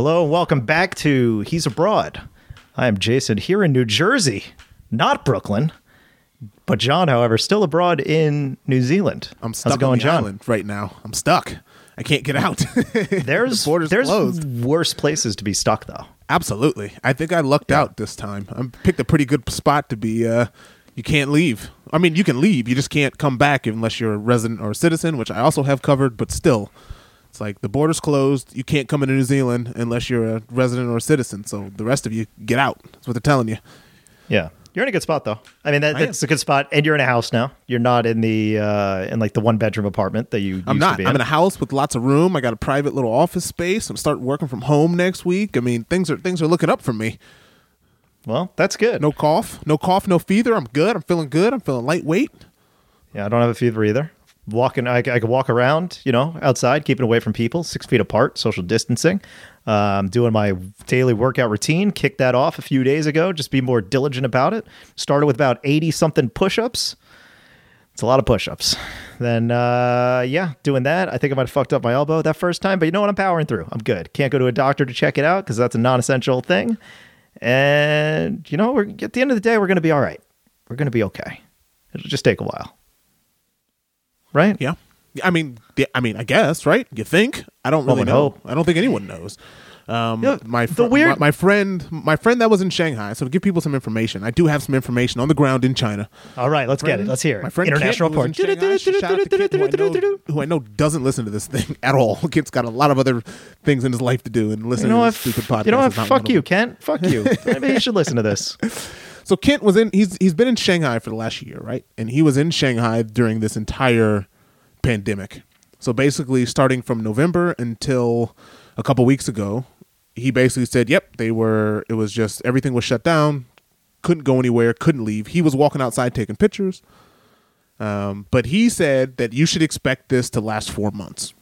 Hello and welcome back to He's Abroad. I am Jason here in New Jersey, not Brooklyn. But John, however, still abroad in New Zealand. I'm stuck How's it going, John? right now. I'm stuck. I can't get out. There's the border's there's closed. worse places to be stuck though. Absolutely. I think I lucked out this time. I picked a pretty good spot to be. Uh, you can't leave. I mean, you can leave. You just can't come back unless you're a resident or a citizen, which I also have covered. But still, it's like the border's closed. You can't come into New Zealand unless you're a resident or a citizen. So the rest of you get out. That's what they're telling you. Yeah. You're in a good spot though. I mean that, I am. that's a good spot, and you're in a house now. You're not in the uh, in like the one bedroom apartment that you. I'm To not. be I'm in a house with lots of room. I got a private little office space. I'm starting working from home next week. I mean, things are things are looking up for me. Well, that's good. No cough, no cough, no fever. I'm good. I'm feeling good. I'm feeling lightweight. Yeah, I don't have a fever either. Walking, I, I could walk around, you know, outside, keeping away from people, six feet apart, social distancing. Um, doing my daily workout routine. Kicked that off a few days ago. Just be more diligent about it. Started with about eighty something push-ups. It's a lot of push-ups. Then, uh, yeah, doing that. I think I might have fucked up my elbow that first time, but you know what? I'm powering through. I'm good. Can't go to a doctor to check it out because that's a non-essential thing. And you know, we're at the end of the day, we're going to be all right. We're going to be okay. It'll just take a while right? Yeah. I mean, yeah, I mean, I guess, right? You think? I don't really know. hope. I don't think anyone knows. Um, Yeah, my, the fr- weird- my my friend, my friend that was in Shanghai. So to give people some information, I do have some information on the ground in China. All right, let's get it. Let's hear it. My friend International Kent, who. Shanghai, shout out to Kent, who, I know, who I know doesn't listen to this thing at all. Kent's got a lot of other things in his life to do, and You know to what? stupid podcast. You know what? is not one Fuck you. Kent. Fuck you. Maybe you should listen to this. So Kent was in. He's he's been in Shanghai for the last year, right? And he was in Shanghai during this entire pandemic. So basically, starting from November until a couple weeks ago, he basically said, "Yep, they were. It was just everything was shut down. Couldn't go anywhere. Couldn't leave. He was walking outside taking pictures. Um, but he said that you should expect this to last four months.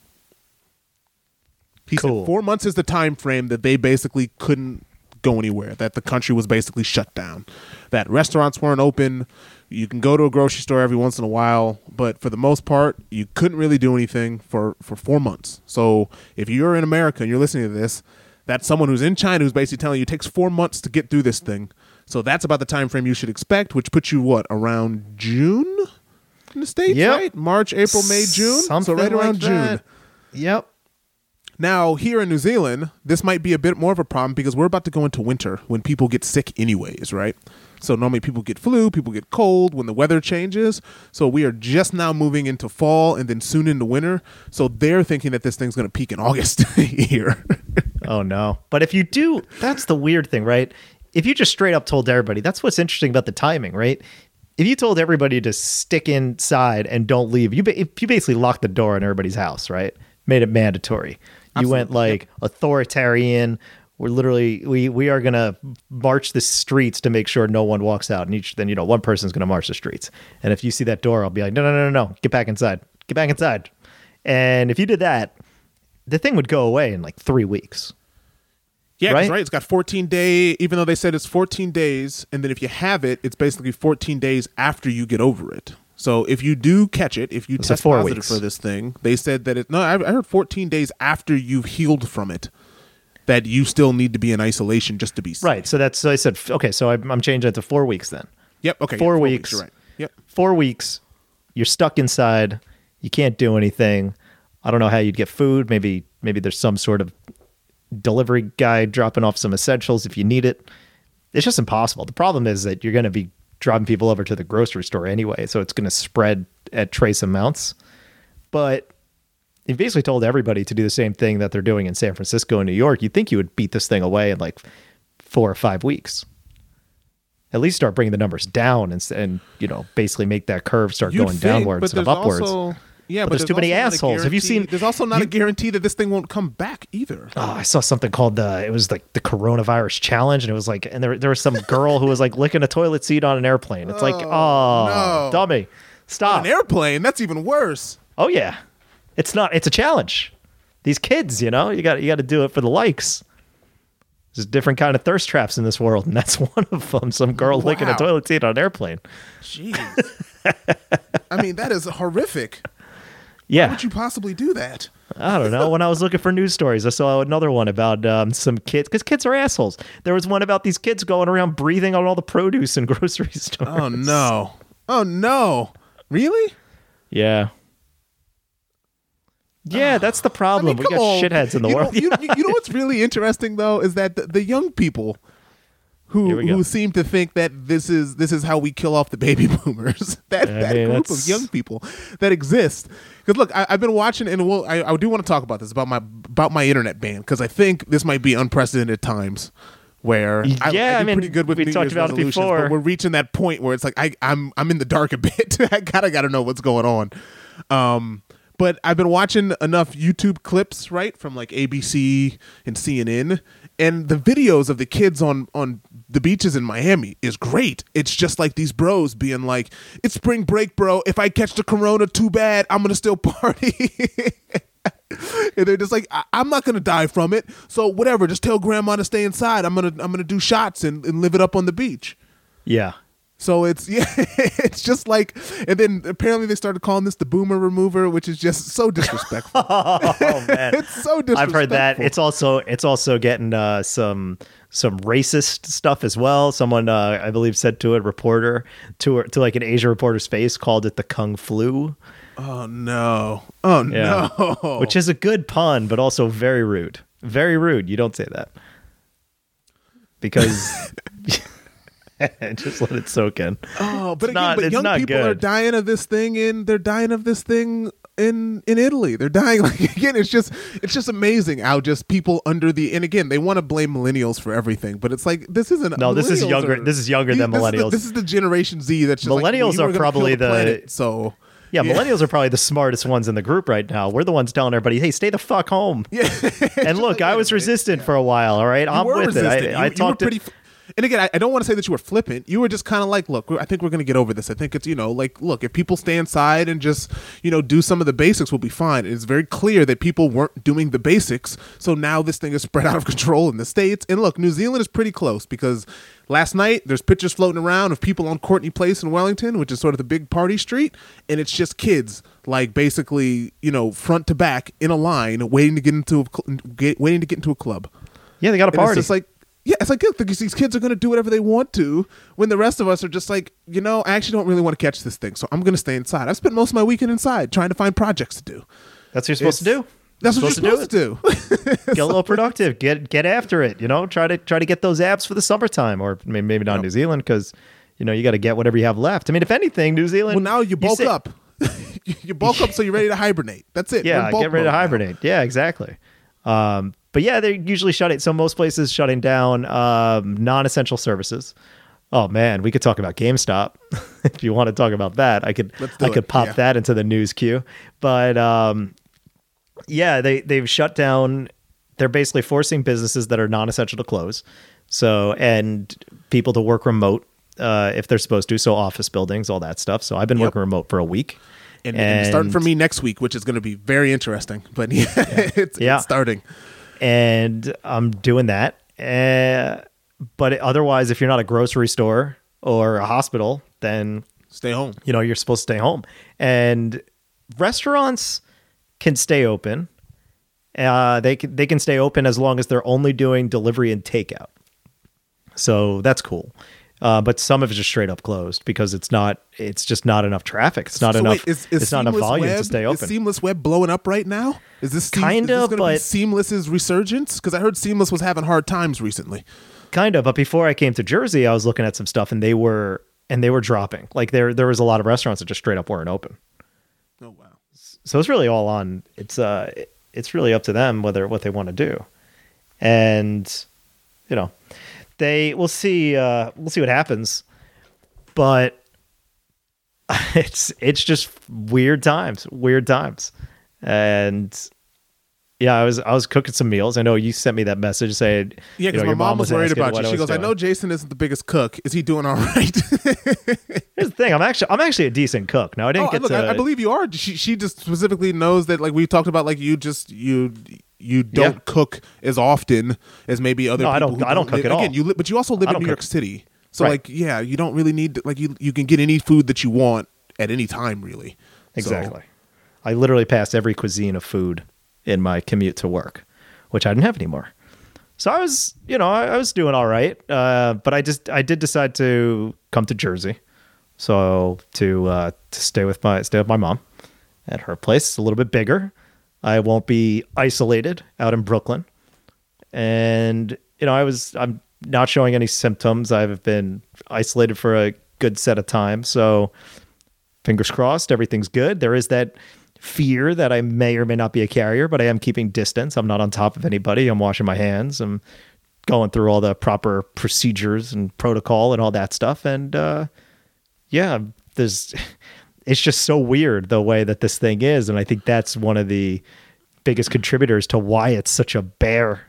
He Cool. said four months is the time frame that they basically couldn't go anywhere. That the country was basically shut down. That restaurants weren't open. You can go to a grocery store every once in a while, but for the most part, you couldn't really do anything for for four months. So if you're in America and you're listening to this, that's someone who's in China who's basically telling you it takes four months to get through this thing. So that's about the time frame you should expect, which puts you what around June in the states, Yep. right? March, April, May, June. Something so right like around June. Yep. Now, here in New Zealand, this might be a bit more of a problem because we're about to go into winter when people get sick, anyways, right? So, normally people get flu, people get cold when the weather changes. So, we are just now moving into fall and then soon into winter. So, they're thinking that this thing's going to peak in August here. Oh no. But if you do, that's the weird thing, right? If you just straight up told everybody, that's what's interesting about the timing, right? If you told everybody to stick inside and don't leave, you ba- you basically locked the door in everybody's house, right? Made it mandatory. You went Absolutely, like authoritarian. We're literally we we are gonna march the streets to make sure no one walks out, and each then you know one person's gonna march the streets. And if you see that door, I'll be like, no no no no no, get back inside, get back inside. And if you did that, the thing would go away in like three weeks. Yeah, Right? right? It's got 14 day, even though they said it's 14 days, and then if you have it, it's basically 14 days after you get over it. So if you do catch it, if you So test positive weeks. for this thing, they said that it. No, I, I heard 14 days after you've healed from it, that you still need to be in isolation just to be safe. Right. So that's so I said okay. So I'm, I'm changing it to four weeks then. Yep. Okay. Four yeah, weeks. You're right. Yep. Four weeks. You're stuck inside. You can't do anything. I don't know how you'd get food. Maybe maybe there's some sort of delivery guy dropping off some essentials if you need it. It's just impossible. The problem is that you're going to be driving people over to the grocery store anyway, so it's going to spread at trace amounts. But he basically told everybody to do the same thing that they're doing in San Francisco and New York. You'd think you would beat this thing away in like four or five weeks. At least start bringing the numbers down and, and you know basically make that curve start You'd going think, downwards instead of upwards. Also, yeah, But but, there's too many also not a assholes. Have you seen- There's also not you- a guarantee that this thing won't come back either. Oh, I saw something called the it was like the coronavirus challenge, and it was like, and there there was some girl who was like licking a toilet seat on an airplane. It's like, oh, oh no. dummy, stop. An airplane. That's even worse. oh yeah, it's not. It's a challenge. These kids, you know, you got you got to do it for the likes. There's different kind of thirst traps in this world, and that's one of them. Some girl licking a toilet seat on an airplane. Jeez. I mean, that is horrific. How Yeah, would you possibly do that? I don't know. When I was looking for news stories, I saw another one about um, some kids because kids are assholes. There was one about these kids going around breathing on all the produce in grocery stores. Oh no. Oh no. Really? Yeah. Yeah, that's the I problem. mean, we got on. shitheads in the you world. Know, you, you- you know what's really interesting though is that the, the young people who who seem to think that this is this is how we kill off the baby boomers. that I that mean, group that's- of young people that exist. Because look, I, I've been watching, and we'll, I, I do want to talk about this about my about my internet ban because I think this might be unprecedented times. Where Yeah, I, I do mean, pretty good with we New talked Year's about it before. but we're reaching that point where it's like I, I'm I'm in the dark a bit. I gotta gotta know what's going on. Um, but I've been watching enough YouTube clips, right, from like ABC and CNN, and the videos of the kids on on the beaches in Miami is great. It's just like these bros being like, "It's spring break, bro. If I catch the corona, too bad. I'm gonna still party." and they're just like, I- "I'm not gonna die from it. So whatever. Just tell grandma to stay inside. I'm gonna I'm gonna do shots and, and live it up on the beach." yeah. So it's yeah, it's just like, and then apparently they started calling this the boomer remover, which is just so disrespectful. Oh man. it's so disrespectful. I've heard that. It's also it's also getting uh, some some racist stuff as well. Someone uh, I believe said to a reporter to to like an Asian reporter's face called it the kung flu, oh no, oh Yeah. no, which is a good pun, but also very rude. Very rude. You don't say that because just let it soak in. oh, but it's again, not- but young people are dying of this thing, and they're dying of this thing in in Italy. They're dying like again. It's just it's just amazing how just people under the and again they want to blame millennials for everything, but it's like this isn't. No, this is younger- are- this is younger than this is the- millennials. This is the Generation Z. That's just like, Millennials you are probably the- planet, so. Yeah, Yeah. millennials are probably the smartest ones in the group right now. We're the ones telling everybody, "Hey, stay the fuck home." Yeah. And look, I was resistant for a while. All right, I'm with resistant. it. I, I you were talked to pretty. f- and again, I, I don't want to say that you were flippant. You were just kind of like, look, I think we're going to get over this. I think it's, you know, like, look, if people stay inside and just, you know, do some of the basics, we'll be fine. It's very clear that people weren't doing the basics. So now this thing is spread out of control in the States. And look, New Zealand is pretty close because last night there's pictures floating around of people on Courtney Place in Wellington, which is sort of the big party street. And it's just kids, like basically, you know, front to back in a line waiting to get into a, cl- get, waiting to get into a club. yeah, they got a And party. it's just like, yeah, it's like, look, these these kids are going to do whatever they want to when the rest of us are just like, you know, I actually don't really want to catch this thing, so I'm going to stay inside. I've spent most of my weekend inside trying to find projects to do. That's what you're supposed to do. That's what Supposed you're supposed to do. Get a little productive. Get get after it. You know, try to try to get those abs for the summertime, or maybe, maybe not New Zealand because you know you got to get whatever you have left. I mean, if anything, New Zealand. well, now you bulk say- up. you bulk up so you're ready to hibernate. That's it. Yeah, get ready to mode now. hibernate. Yeah, exactly. Um, but yeah, they're usually shutting. So most places shutting down um, non-essential services. Oh man, we could talk about GameStop if you want to talk about that. I could I could pop yeah. that into the news queue. But um, yeah, they they've shut down. They're basically forcing businesses that are non-essential to close. So and people to work remote uh, if they're supposed to. So office buildings, all that stuff. So I've been Yep. working remote for a week. And, and starting for me next week, which is going to be very interesting. But yeah, it's, Yeah. it's starting. And I'm doing that. Uh, but otherwise, if you're not a grocery store or a hospital, then Stay home. you know you're supposed to stay home. And restaurants can stay open. Uh, they can they can stay open as long as they're only doing delivery and takeout. So that's cool. Uh, but some of it just straight up closed because it's not it's just not enough traffic. It's not So enough. wait, is, is it's not enough volume Web, to stay Is open. Seamless Web blowing up right now? Is this Seam- is be but- Seamless's resurgence? Because I heard Seamless was having hard times recently. kind of but before i came to jersey i was looking at some stuff and they were and they were dropping like there there was a lot of restaurants that just straight up weren't open Oh wow. so it's really all on it's uh it's really up to them whether what they want to do and you know they we'll see uh we'll see what happens. But it's it's just weird times weird times. And yeah i was i was cooking some meals i know you sent me that message saying Yeah, you because know, my your mom was worried about you. She was goes, "I know Jason isn't the biggest cook. Is he doing all right?" Here's the thing. I'm actually I'm actually a decent cook. Now I didn't oh, get look, to. I, I believe you are. She she just specifically knows that, like we talked about, like you just you you don't Yeah. cook as often as maybe other. No, I don't- I don't cook live- at all. Again, you li- but you also live in don't New York. City, so Right. like yeah, you don't really need to, like you you can get any food that you want at any time, really. So- exactly. I literally passed every cuisine of food in my commute to work, which I didn't have anymore. So I was, you know, I, I was doing all right, uh, but I just I did decide to come to Jersey, so to uh, to stay with my stay with my mom at her place. It's a little bit bigger. I won't be isolated out in Brooklyn, and you know, I was I'm not showing any symptoms. I've been isolated for a good set of time, so fingers crossed, everything's good. There is that fear that I may or may not be a carrier, but I am keeping distance. I'm not on top of anybody. I'm washing my hands. I'm going through all the proper procedures and protocol and all that stuff. And uh, yeah, there's it's just so weird the way that this thing is, and I think that's one of the biggest contributors to why it's such a bear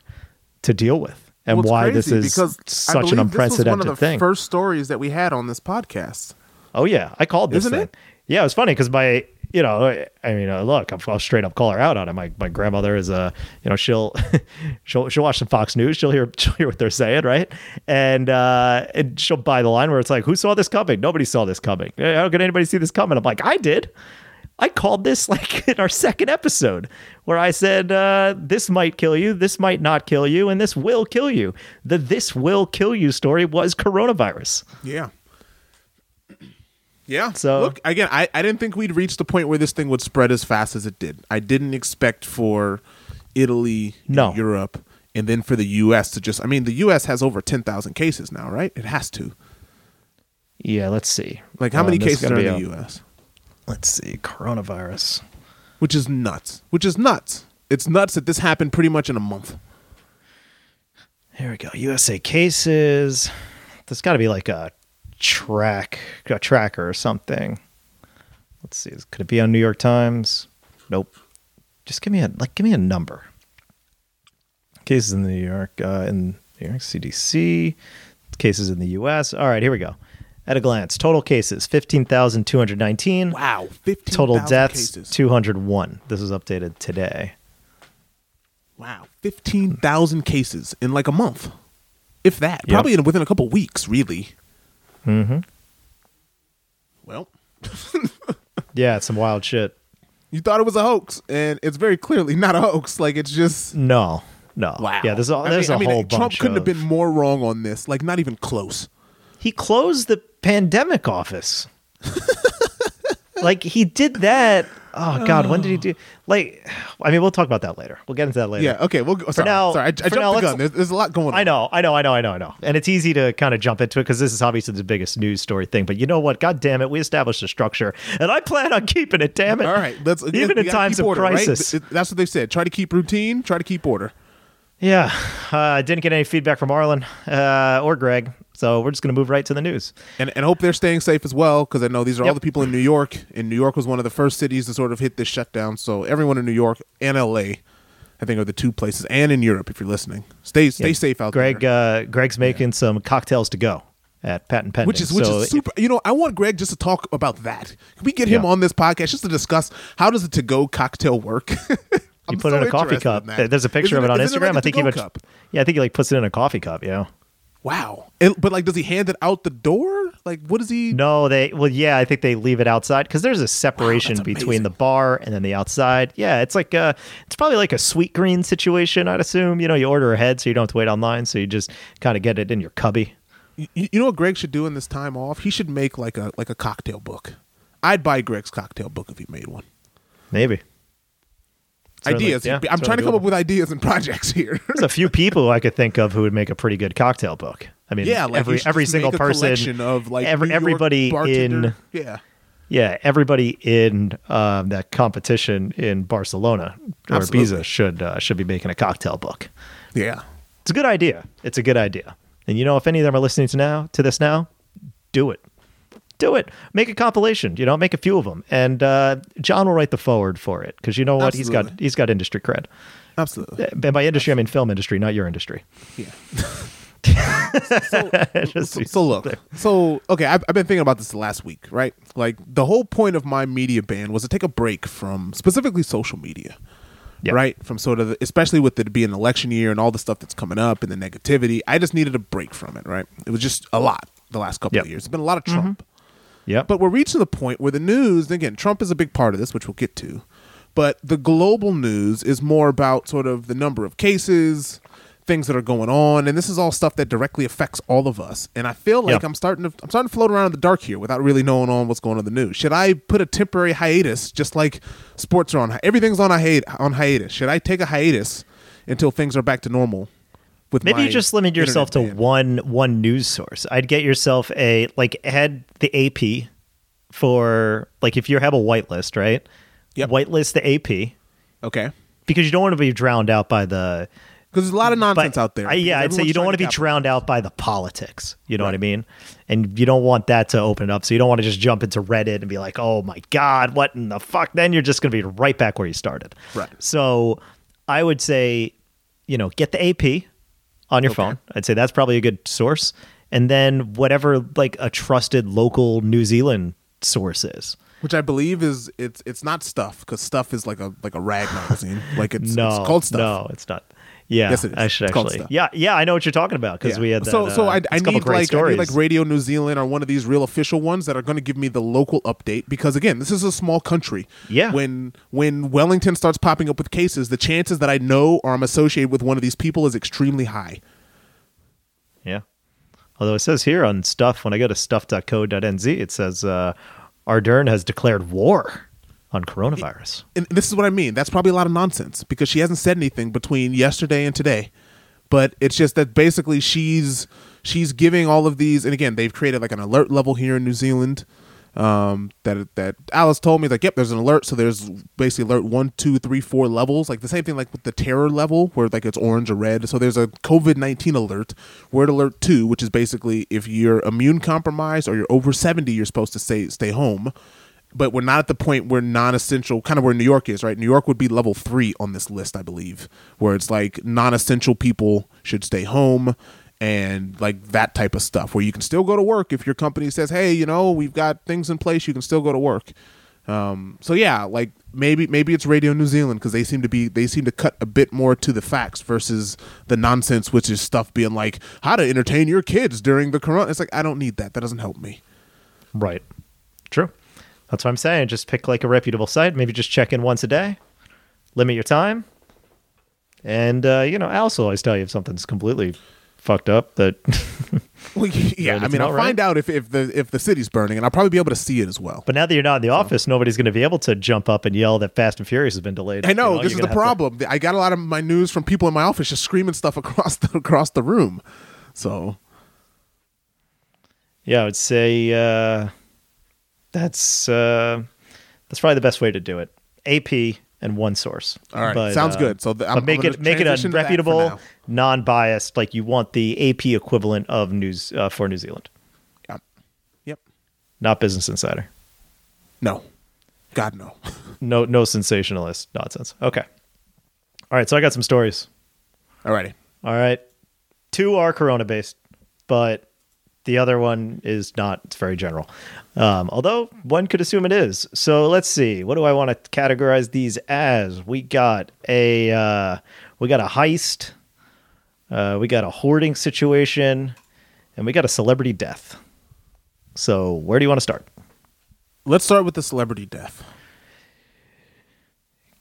to deal with. And Well, why this is because such an unprecedented this was one of the thing. First stories that we had on this podcast. Oh yeah, I called this Isn't thing. it? Yeah, it was funny because my, you know, I mean, uh, look, I'll straight up call her out on it. My my grandmother is a, you know, she'll she'll she'll watch some Fox News. She'll hear she'll hear what they're saying, right? And uh, and she'll buy the line where it's like, "Who saw this coming? Nobody saw this coming. How could anybody see this coming?" I'm like, "I did." I called this like in our second episode where I said, uh, this might kill you, this might not kill you, and this will kill you. The this will kill you story was coronavirus. Yeah. Yeah. So- look again, I, I didn't think we'd reach the point where this thing would spread as fast as it did. I didn't expect for Italy, and No. Europe, and then for the U.S. to just. I mean, the U.S. has over ten thousand cases now, right? It has to. Yeah, let's see. Like, how Um, many cases are in the a- U.S.? Let's see, coronavirus. Which is nuts. Which is nuts. It's nuts that this happened pretty much in a month. Here we go. USA cases. There's got to be like a track, a tracker or something. Let's see. Could it be on New York Times? Nope. Just give me a like. Give me a number. Cases in New York, uh, in New York CDC. Cases in the U.S. All right, here we go. At a glance, total cases fifteen thousand two hundred nineteen. Wow, fifteen Total deaths two hundred one. This is updated today. Wow, fifteen thousand cases in like a month, if that. Yep. Probably in, within a couple weeks, really. Mm-hmm. Well, Yeah, it's some wild shit. you thought it was a hoax, and it's very clearly not a hoax. Like it's just No, no. wow. Yeah, there's a, I there's mean, a I mean, whole Trump couldn't of, have been more wrong on this. Like not even close. He closed the pandemic office. like he did that. Oh God, when did he do? Like, I mean, we'll talk about that later. We'll get into that later. Yeah. Okay. Well, sorry, now- sorry. I, I jumped now, the gun. There's, there's a lot going on. I know, I know, I know, I know, I know. And it's easy to kind of jump into it because this is obviously the biggest news story thing. But you know what? God damn it, we established a structure, and I plan on keeping it. Damn it! All right. Let's even in times of order, crisis. Th- That's what they said. Try to keep routine. Try to keep order. Yeah, uh, I didn't get any feedback from Arlen uh, or Greg, so we're just gonna move right to the news. And and hope they're staying safe as well because I know these are all the people in New York. And New York was one of the first cities to sort of hit this shutdown. So everyone in New York and LA, I think, are the two places, and in Europe, if you're listening, stay stay Yeah. safe out Greg, there. uh, Greg's making some cocktails to go at Patent Pending, which is which So is super. You know, I want Greg just to talk about that. Can we get him Yeah. on this podcast just to discuss how does a to go cocktail work? You put it in a coffee cup. in. There's a picture Isn't of it on isn't Instagram. like a I think he would, cup? yeah, I think he like puts it in a coffee cup. Yeah. Wow. And- but like, does he hand it out the door? Like, what does he? No, they well, yeah, I think they leave it outside because there's a separation that's between the bar and then the outside. Yeah, it's like uh it's probably like a Sweetgreen situation. I'd assume. You know, you order ahead so you don't have to wait online, so you just kind of get it in your cubby. You, you know what Greg should do in this time off? He should make like a like a cocktail book. I'd buy Greg's cocktail book if he made one. Maybe. Ideas. yeah, I'm trying to come up with ideas and projects here. There's a few people I could think of who would make a pretty good cocktail book. I mean, yeah, like every every single person, of like every, everybody bartender- in yeah. yeah, everybody in um, that competition in Barcelona or Absolutely. Ibiza should uh, should be making a cocktail book. Yeah. It's a good idea. It's a good idea. And you know, if any of them are listening to now to this now, do it. Do it. Make a compilation. You know, make a few of them, and uh, John will write the forward for it because you know what? he's got. He's got industry cred. Absolutely. And by industry, I mean film industry, not your industry. Yeah. Just- So, so look, so okay, I've, I've been thinking about this the last week, right? Like the whole point of my media ban was to take a break from specifically social media, Yep. right? From sort of, the, especially with it being election year and all the stuff that's coming up and the negativity. I just needed a break from it, right? It was just a lot the last couple Yep. of years. It's been a lot of Trump, Yep. but we're reaching the point where the news, and again, Trump is a big part of this, which we'll get to. But the global news is more about sort of the number of cases, things that are going on, and this is all stuff that directly affects all of us. And I feel like Yeah. I'm starting to I'm starting to float around in the dark here without really knowing on what's going on in the news. Should I put a temporary hiatus, just like sports are on everything's on a hiat- on hiatus? Should I take a hiatus until things are back to normal? With Maybe you just limit yourself to internet ban? one one news source. I'd get yourself a like head the AP for like if you have a whitelist, right? Yep. Whitelist the AP Okay, because you don't want to be drowned out by the because there's a lot of nonsense but out there. I- yeah, I'd say you don't want to be capitalize. drowned out by the politics. You know what I mean? And you don't want that to open up. So you don't want to just jump into Reddit and be like, "Oh my god, what in the fuck?" Then you're just going to be right back where you started. Right. So I would say, you know, get the AP on your Okay. phone. I'd say that's probably a good source. And then whatever like a trusted local New Zealand source is. which I believe is it's it's not stuff because stuff is like a like a rag magazine. Like it's, no, it's called stuff. No, it's not. Yeah, Yes, it is. I should It's actually. Yeah, yeah, I know what you're talking about because Yeah. we had that, so so uh, I, I it's a couple need like I need like Radio New Zealand or one of these real official ones that are going to give me the local update because again this is a small country. Yeah. When when Wellington starts popping up with cases, the chances that I know or I'm associated with one of these people is extremely high. Yeah. Although it says here on stuff, when I go to stuff.co.nz, it says uh, Ardern has declared war on coronavirus. and this is what I mean. That's probably a lot of nonsense because she hasn't said anything between yesterday and today. But it's just that basically she's she's giving all of these, and again, they've created like an alert level here in New Zealand. Um, that that Alice told me like, yep, there's an alert. So there's basically alert one, two, three, four levels, like the same thing like with the terror level where like it's orange or red. So there's a COVID nineteen alert, word alert two, which is basically if you're immune compromised or you're over seventy, you're supposed to stay stay home but we're not at the point where non-essential kind of where new york is right new york would be level three on this list i believe where it's like non-essential people should stay home and like that type of stuff where you can still go to work if your company says hey you know we've got things in place you can still go to work um, so yeah like maybe maybe it's radio new zealand because they seem to be they seem to cut a bit more to the facts versus the nonsense which is stuff being like how to entertain your kids during the corona it's like i don't need that that doesn't help me Right. True. That's what I'm saying. Just pick like a reputable site. Maybe just check in once a day. Limit your time. And, uh, you know, Alice will always tell you if something's completely fucked up that Well, yeah, I mean, I'll right? find out if, if the if the city's burning, and I'll probably be able to see it as well. But now that you're not in the office, nobody's going to be able to jump up and yell that Fast and Furious has been delayed. I know You this is the problem. I got a lot of my news from people in my office just screaming stuff across the across the room. So Yeah, I would say uh, that's uh, that's probably the best way to do it. AP and one source. All right, But, sounds uh, good. So the, I'm, but make it make it a reputable, non-biased. Like you want the AP equivalent of news uh, for New Zealand, Yep. Yep. not Business Insider. No. God no. No, no sensationalist nonsense. Okay. All right, so I got some stories. Alrighty. All right. Two are corona based, but the other one is not. It's very general. Um, although one could assume it is. So let's see. What do I want to categorize these as? We got a uh, we got a heist, uh, we got a hoarding situation, and we got a celebrity death. So where do you want to start? Let's start with the celebrity death.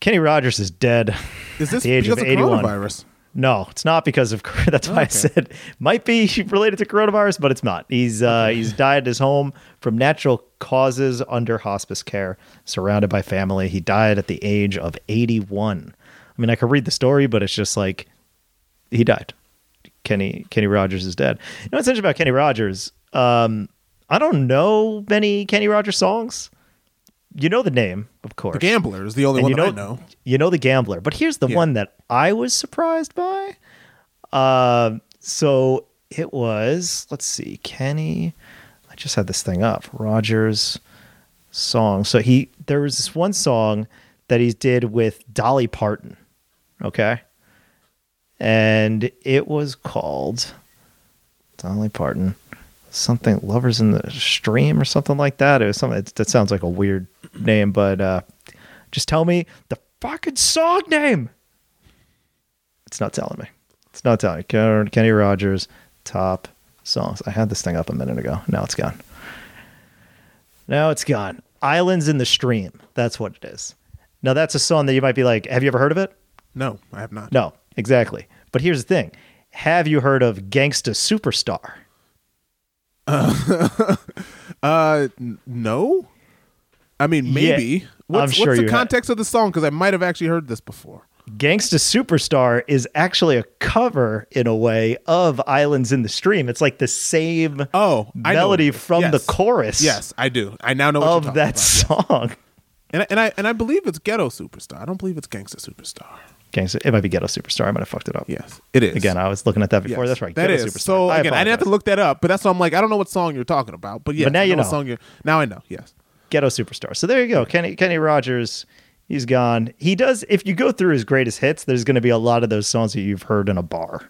Kenny Rogers is dead. Is at this the age because of of 81. coronavirus? No, it's not because of that's why I Okay. said might be related to coronavirus, but it's not. He's uh, he's died at his home from natural causes under hospice care, surrounded by family. He died at the age of 81. I mean, I could read the story, but it's just like he died. Kenny Kenny Rogers is dead. You know what's interesting about Kenny Rogers? Um, I don't know many Kenny Rogers songs. You know the name, of course. The gambler is the only And one you know, I know. You know the gambler, but here's the Yeah. one that I was surprised by. Um, so it was. Let's see, Kenny. I just had this thing up. Rogers song. So he there was this one song that he did with Dolly Parton. Okay, and it was called Dolly Parton. Something lovers in the stream or something like that. It was something that sounds like a weird name, but uh, just tell me the fucking song name. It's not telling me. It's not telling me. Kenny Rogers top songs. I had this thing up a minute ago. Now it's gone. Now it's gone. Islands in the Stream. That's what it is. Now that's a song that you might be like, have you ever heard of it? No, I have not. No, exactly. But here's the thing: Have you heard of Gangsta Superstar? Uh, n- no. I mean, maybe. What's, I'm sure what's the you have. context of the song? Because I might have actually heard this before. Gangsta Superstar is actually a cover in a way of Islands in the Stream. It's like the same Oh, melody what it is. from Yes. the chorus Yes, I do. I now know of that about. Yes. song. And I, and I and I believe it's Ghetto Superstar. I don't believe it's Gangsta Superstar. Gangsta, it might be Ghetto Superstar. I might have fucked it up. Yes, it is. Again, I was looking at that before. Yes, That's right. That Ghetto is. Superstar. So I again, I didn't have to look that up, but that's why I'm like, I don't know what song you're talking about. But yeah, But now I you what know. song you're, now I know. Yes. Ghetto Superstar. So there you go. Kenny Kenny Rogers, he's gone. He does if you go through his greatest hits, there's going to be a lot of those songs that you've heard in a bar.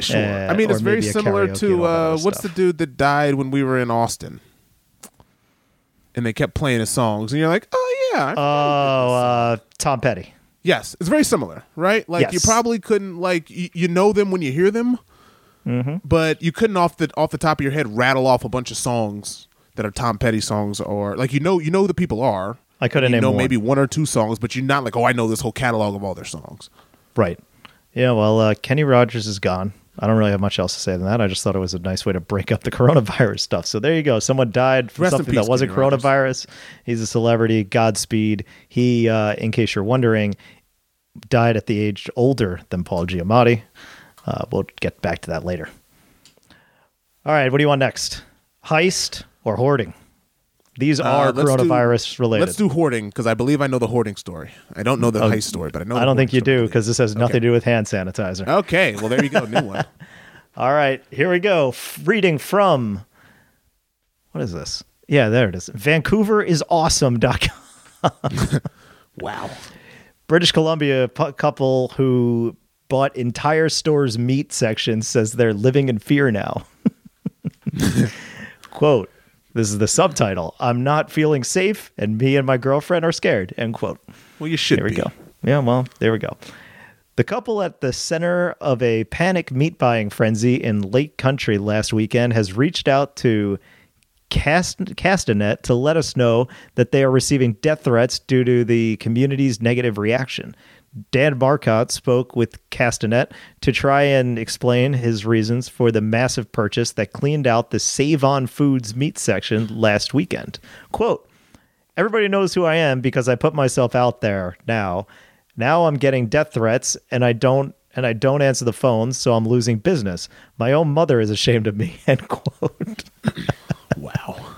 Sure. Uh, I mean, it's very similar to uh, what's stuff. the dude that died when we were in Austin, and they kept playing his songs, and you're like, oh yeah. I forgot he did Oh, uh, Tom Petty. Yes, it's very similar, right? Like you probably couldn't like you, you know them when you hear them, Mm-hmm. but you couldn't off the off the top of your head rattle off a bunch of songs that are Tom Petty songs, or like you know you know who the people are. I couldn't you know one. maybe one or two songs, but you're not like, oh, I know this whole catalog of all their songs. Right. Yeah, well, uh, Kenny Rogers is gone. I don't really have much else to say than that. I just thought it was a nice way to break up the coronavirus stuff. So there you go. Someone died from Rest something peace, that wasn't Kenny Rogers. coronavirus. He's a celebrity. Godspeed. He, uh, in case you're wondering, died at the age older than Paul Giamatti. Uh, we'll get back to that later. All right, what do you want next? Heist or hoarding? These Uh, are do- coronavirus related. Let's do hoarding because I believe I know the hoarding story. I don't know the Oh, heist story, but I know. I don't think you do because this has nothing to do with hand sanitizer. Okay, well there you go, new one. All right, here we go. F- reading from what is this? Yeah, there it is. Vancouver is awesome.com. Wow. British Columbia couple who bought entire store's meat section says they're living in fear now. quote, this is the subtitle. I'm not feeling safe and me and my girlfriend are scared. End quote. Well, you should There we be. go. Yeah, well, there we go. The couple at the center of a panic meat buying frenzy in Lake Country last weekend has reached out to Cast- Castanet to let us know that they are receiving death threats due to the community's negative reaction. Dan Marcotte spoke with Castanet to try and explain his reasons for the massive purchase that cleaned out the Save On Foods meat section last weekend. Quote, Everybody knows who I am because I put myself out there now. Now I'm getting death threats and I don't and I don't answer the phones, so I'm losing business. My own mother is ashamed of me. End quote. Wow.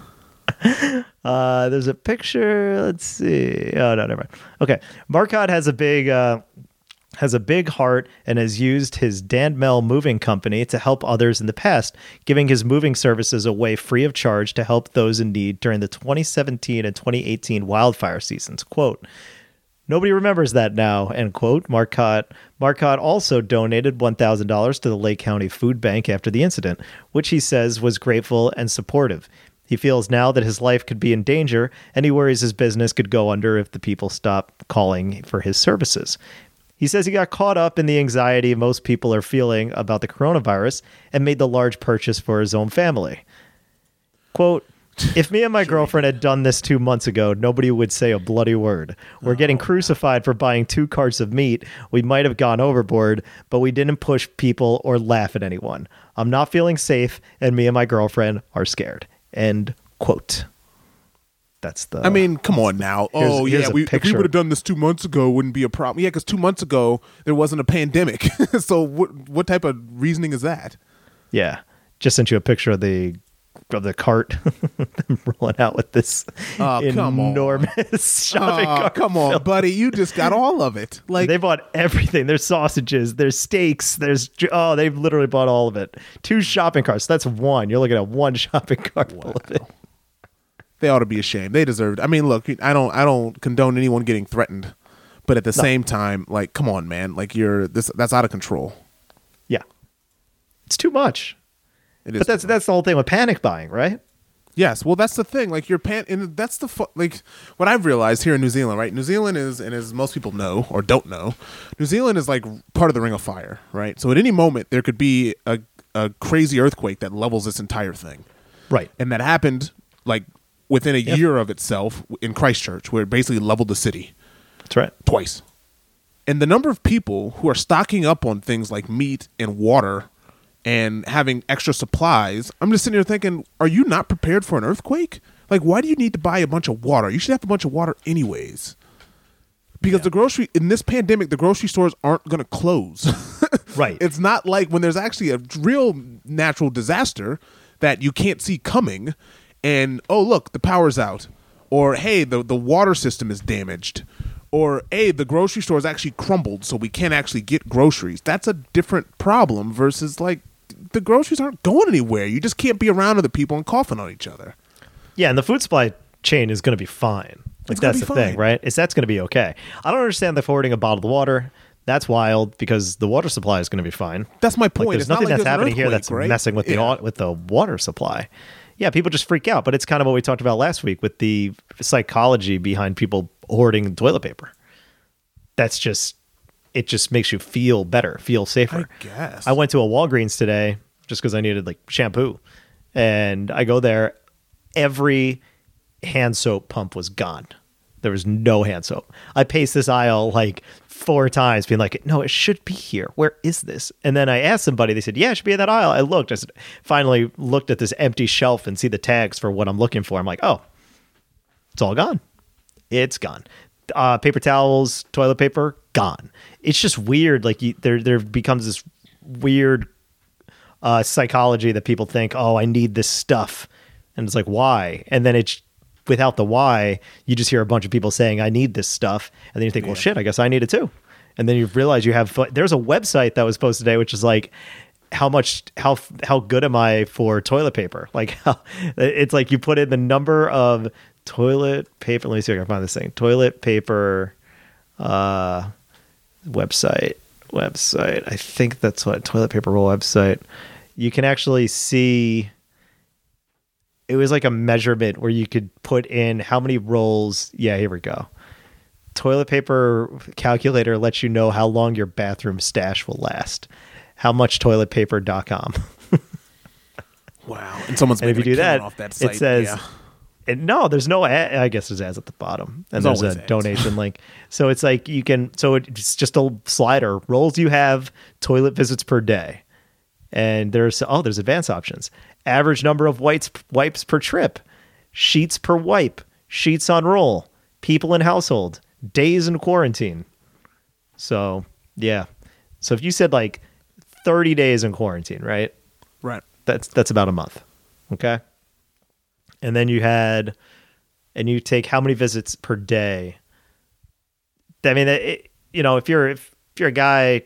Uh, there's a picture. Let's see. Oh no, never mind. Okay, Marcotte has a big uh, has a big heart and has used his Danmel Moving Company to help others in the past, giving his moving services away free of charge to help those in need during the 2017 and 2018 wildfire seasons. Quote. Nobody remembers that now, end quote. Marcotte, Marcotte also donated $1,000 to the Lake Country Food Bank after the incident, which he says was grateful and supportive. He feels now that his life could be in danger, and he worries his business could go under if the people stop calling for his services. He says he got caught up in the anxiety most people are feeling about the coronavirus and made the large purchase for his own family. Quote, if me and my girlfriend had done this two months ago, nobody would say a bloody word. We're getting oh, crucified for buying two carts of meat. We might have gone overboard, but we didn't push people or laugh at anyone. I'm not feeling safe, and me and my girlfriend are scared. End quote. That's the. I mean, come on now. Here's- oh here's yeah, we, if we would have done this two months ago, it wouldn't be a problem. Yeah, because two months ago there wasn't a pandemic. so what what type of reasoning is that? yeah. Just sent you a picture of the of the cart them rolling out with this Oh, come enormous shopping Oh, cart. come on, buddy, you just got all of it. Like they bought everything. There's sausages, there's steaks, there's oh, they've literally bought all of it. Two shopping carts. That's one. You're looking at one shopping cart full of it. they ought to be ashamed. They deserve. I mean, look, I don't I don't condone anyone getting threatened, but at the same time, like, come on, man, like you're this that's out of control. Yeah, it's too much. It is. But that's that's the whole thing with panic buying, right? Yes, well, that's the thing. Like your pan, and that's the fu- like what I've realized here in New Zealand. Right, New Zealand is, and as most people know or don't know, New Zealand is like part of the Ring of Fire. Right, so at any moment there could be a a crazy earthquake that levels this entire thing, Right. and that happened like within a year of itself in Christchurch, where it basically leveled the city That's right. twice. And the number of people who are stocking up on things like meat and water and having extra supplies, I'm just sitting here thinking, are you not prepared for an earthquake? Like, why do you need to buy a bunch of water? You should have a bunch of water anyways. Because the grocery in this pandemic, the grocery stores aren't going to close. Right. It's not like when there's actually a real natural disaster that you can't see coming, and oh look, the power's out, or hey, the the water system is damaged, or hey, the grocery store is actually crumbled, so we can't actually get groceries. That's a different problem versus like the groceries aren't going anywhere. You just can't be around other people and coughing on each other. Yeah, and the food supply chain is going to be fine. Like It's that's the thing, right? Is that's going to be okay. I don't understand the forwarding of bottled water. That's wild because the water supply is going to be fine. That's my Like, point. there's It's not nothing like that's there's happening here that's right? messing with the Yeah. au- with the water supply. Yeah, people just freak out, but it's kind of what we talked about last week with the psychology behind people hoarding toilet paper. That's just it just makes you feel better, feel safer. I guess. I went to a Walgreens today just because I needed like shampoo, and I go there. Every hand soap pump was gone. There was no hand soap. I paced this aisle like four times, being like, "No, it should be here. Where is this?" And then I asked somebody. They said, "Yeah, it should be in that aisle." I looked. I said, finally looked at this empty shelf and see the tags for what I'm looking for. I'm like, "Oh, it's all gone. It's gone. Uh, paper towels, toilet paper, gone. It's just weird. Like you, there, there becomes this weird uh, psychology that people think, oh, I need this stuff, and it's like why? And then it's without the why, you just hear a bunch of people saying, I need this stuff, and then you think, well, shit, I guess I need it too. And then you realize you have. There's a website that was posted today, which is like. How much? How how good am I for toilet paper? Like, how, it's like you put in the number of toilet paper. Let me see if I can find this thing. Toilet paper, uh, website website i think that's what toilet paper roll website you can actually see it was like a measurement where you could put in how many rolls yeah here we go toilet paper calculator lets you know how long your bathroom stash will last how much toilet toiletpaper.com wow. And someone's and if you do that off that it says yeah. And no, there's no. Ad, I guess there's ads at the bottom, and There's there's, a ads. donation link. So it's like you can. So it's just a slider. Rolls you have, toilet visits per day, and there's oh, there's advanced options. Average number of wipes wipes per trip, sheets per wipe, sheets on roll, people in household, days in quarantine. So yeah, so if you said like 30 days in quarantine, right? right. that's that's about a month okay and then you had and you take how many visits per day? I mean it, you know if you're if you're a guy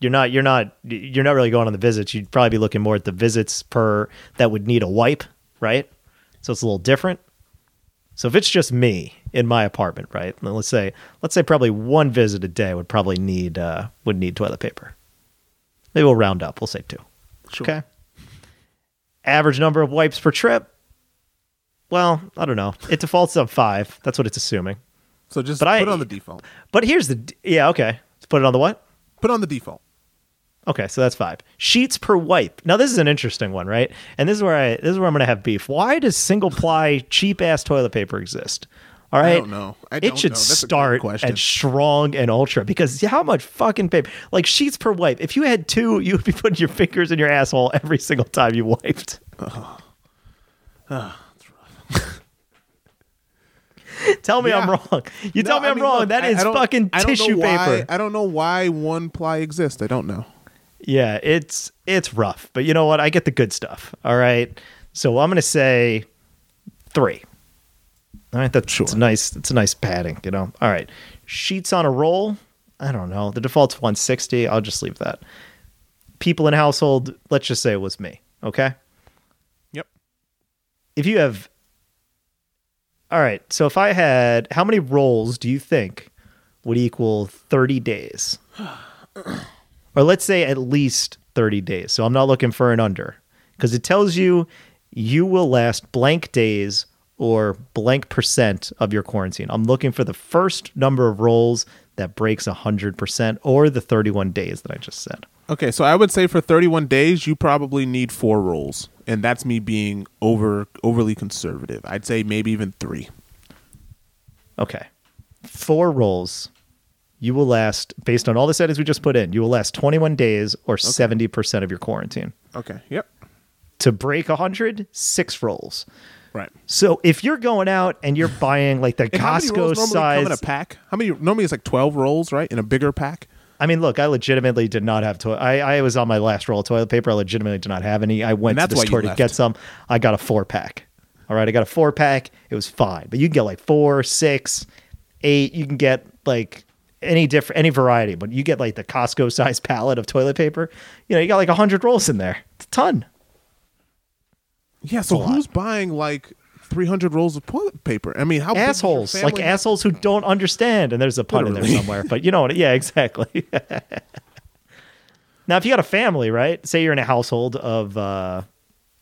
you're not you're not you're not really going on the visits. You'd probably be looking more at the visits per that would need a wipe right? So it's a little different. So if it's just me in my apartment right let's say let's say probably one visit a day would probably need uh would need toilet paper. Maybe we'll round up. We'll say two. Sure. Okay. Average number of wipes per trip. Well, I don't know. It defaults on five. That's what it's assuming. So just But put I- it on the default. But here's the yeah. Okay, let's put it on the what? Put it on the default. Okay, so that's five sheets per wipe. Now this is an interesting one, right? And this is where I this is where I'm going to have beef. Why does single ply cheap ass toilet paper exist? All right, I don't know. I it don't should know. That's a good start at strong and ultra because how much fucking paper? Like sheets per wipe. If you had two, you would be putting your fingers in your asshole every single time you wiped. tell me I'm wrong. You tell me I I'm mean, wrong. look, that I- is I fucking tissue why- paper. I don't know why one ply exists. I don't know. Yeah, it's it's rough, but you know what? I get the good stuff. All right, so I'm gonna say three. All right, that's it's a nice. It's a nice padding. You know. All right, sheets on a roll. I don't know. The default's 160. I'll just leave that. People in household. Let's just say it was me. Okay. Yep. If you have. All right. So if I had, how many rolls do you think would equal 30 days? or let's say at least 30 days. So I'm not looking for an under because it tells you you will last blank days or blank percent of your quarantine. I'm looking for the first number of rolls that breaks 100% or the 31 days that I just said. Okay, so I would say for 31 days, you probably need four rolls, and that's me being over overly conservative. I'd say maybe even three. Okay. Four rolls. You will last, based on all the settings we just put in, you will last 21 days or 70% of your quarantine. Okay. Yep. To break 100, six rolls. Right. So if you're going out and you're buying like the And how many Costco rolls normally come in a size, pack? How many? Normally it's like 12 rolls, right? In a bigger pack. I mean, look, I legitimately did not have toilet. I, I was on my last roll of toilet paper. I legitimately did not have any. I went to the store to get some. I got a four pack. All right, I got a four pack. It was fine, but you can get like four, six, eight. You can get like any different, any variety. But you get like the Costco size pallet of toilet paper. You know, you got like a hundred rolls in there. It's a ton. Yeah. So a lot. who's buying like 300 rolls of toilet paper? I mean, how assholes, like assholes who don't understand. And there's a pun in there somewhere, but you know what? Yeah, exactly. now, if you got a family, right? Say you're in a household of, uh,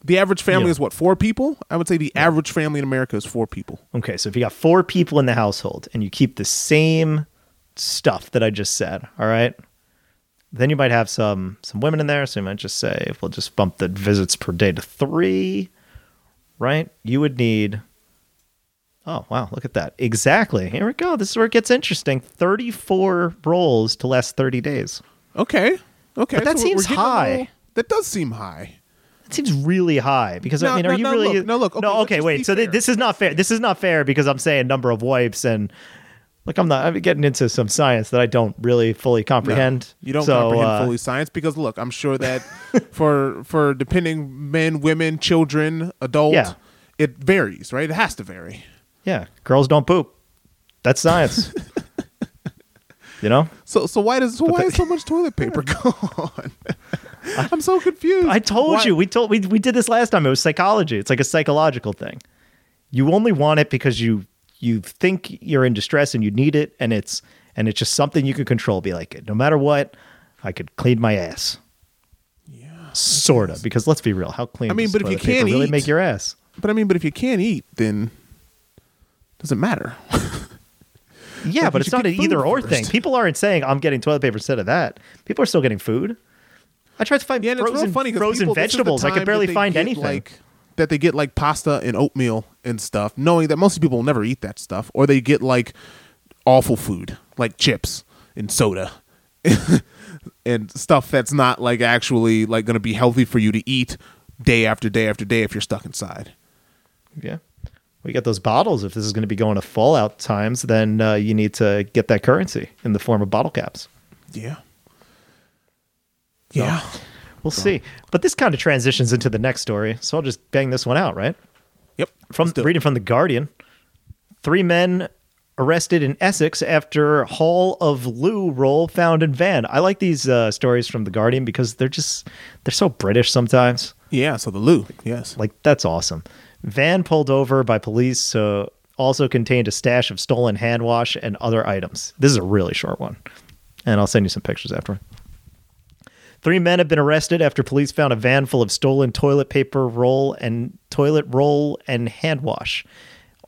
The average family Yeah. is what four people. I would say the average family in America is four people. okay, so if you got four people in the household and you keep the same stuff that I just said, all right, then you might have some some women in there. So you might just say, we'll just bump the visits per day to three, right? You would need. Oh wow! Look at that. Exactly. Here we go. This is where it gets interesting. Thirty-four rolls to last thirty days. Okay. Okay. But that so seems high. little- that does seem high. That seems really high because I No, mean, are you no, really? look, no, look, okay, no. Okay, wait. So th- this is not fair. This is not fair because I'm saying number of wipes and like I'm not. I'm getting into some science that I don't really fully No, comprehend. you don't So, comprehend uh, fully science because look, I'm sure that for for depending men, women, children, adult, Yeah. it varies, right? It has to vary. Yeah, girls don't poop. That's science. you know, So so why does so why the- is so much toilet paper gone? I'm so confused. I told Why- you. We told we we did this last time. It was psychology. It's like a psychological thing. You only want it because you you think you're in distress and you need it, and it's and it's just something you can control. Be like, no matter what, I could clean my ass. Yeah. Sort of, because let's be real. How clean? I mean, but if you can't really eat- make your ass. But I mean, but if you can't eat, then does it matter? Yeah, Like, but it's not an either or first. thing. People aren't saying I'm getting toilet paper instead of that. People are still getting food. I tried to find Yeah, frozen, funny frozen people- this is the vegetables. I could barely find anything. Like that they get like pasta and oatmeal and stuff, knowing that most people will never eat that stuff, or they get like awful food like chips and soda and stuff that's not like actually like going to be healthy for you to eat day after day after day if you're stuck inside. Yeah. We got those bottles. If this is going to be going to fallout times, then uh, you need to get that currency in the form of bottle caps. Yeah. Yeah. We'll see. But this kind of transitions into the next story. So I'll just bang this one out, right? Yep. From Let's do it. reading from the Guardian, three men arrested in Essex after Hall of Loo roll found in van. I like these uh, stories from the Guardian because they're just they're so British sometimes. Yeah. So the loo. Yes. Like that's awesome. Van pulled over by police so also contained a stash of stolen hand wash and other items. This is a really short one. And I'll send you some pictures after. Three men have been arrested after police found a van full of stolen toilet paper roll and toilet roll and hand wash.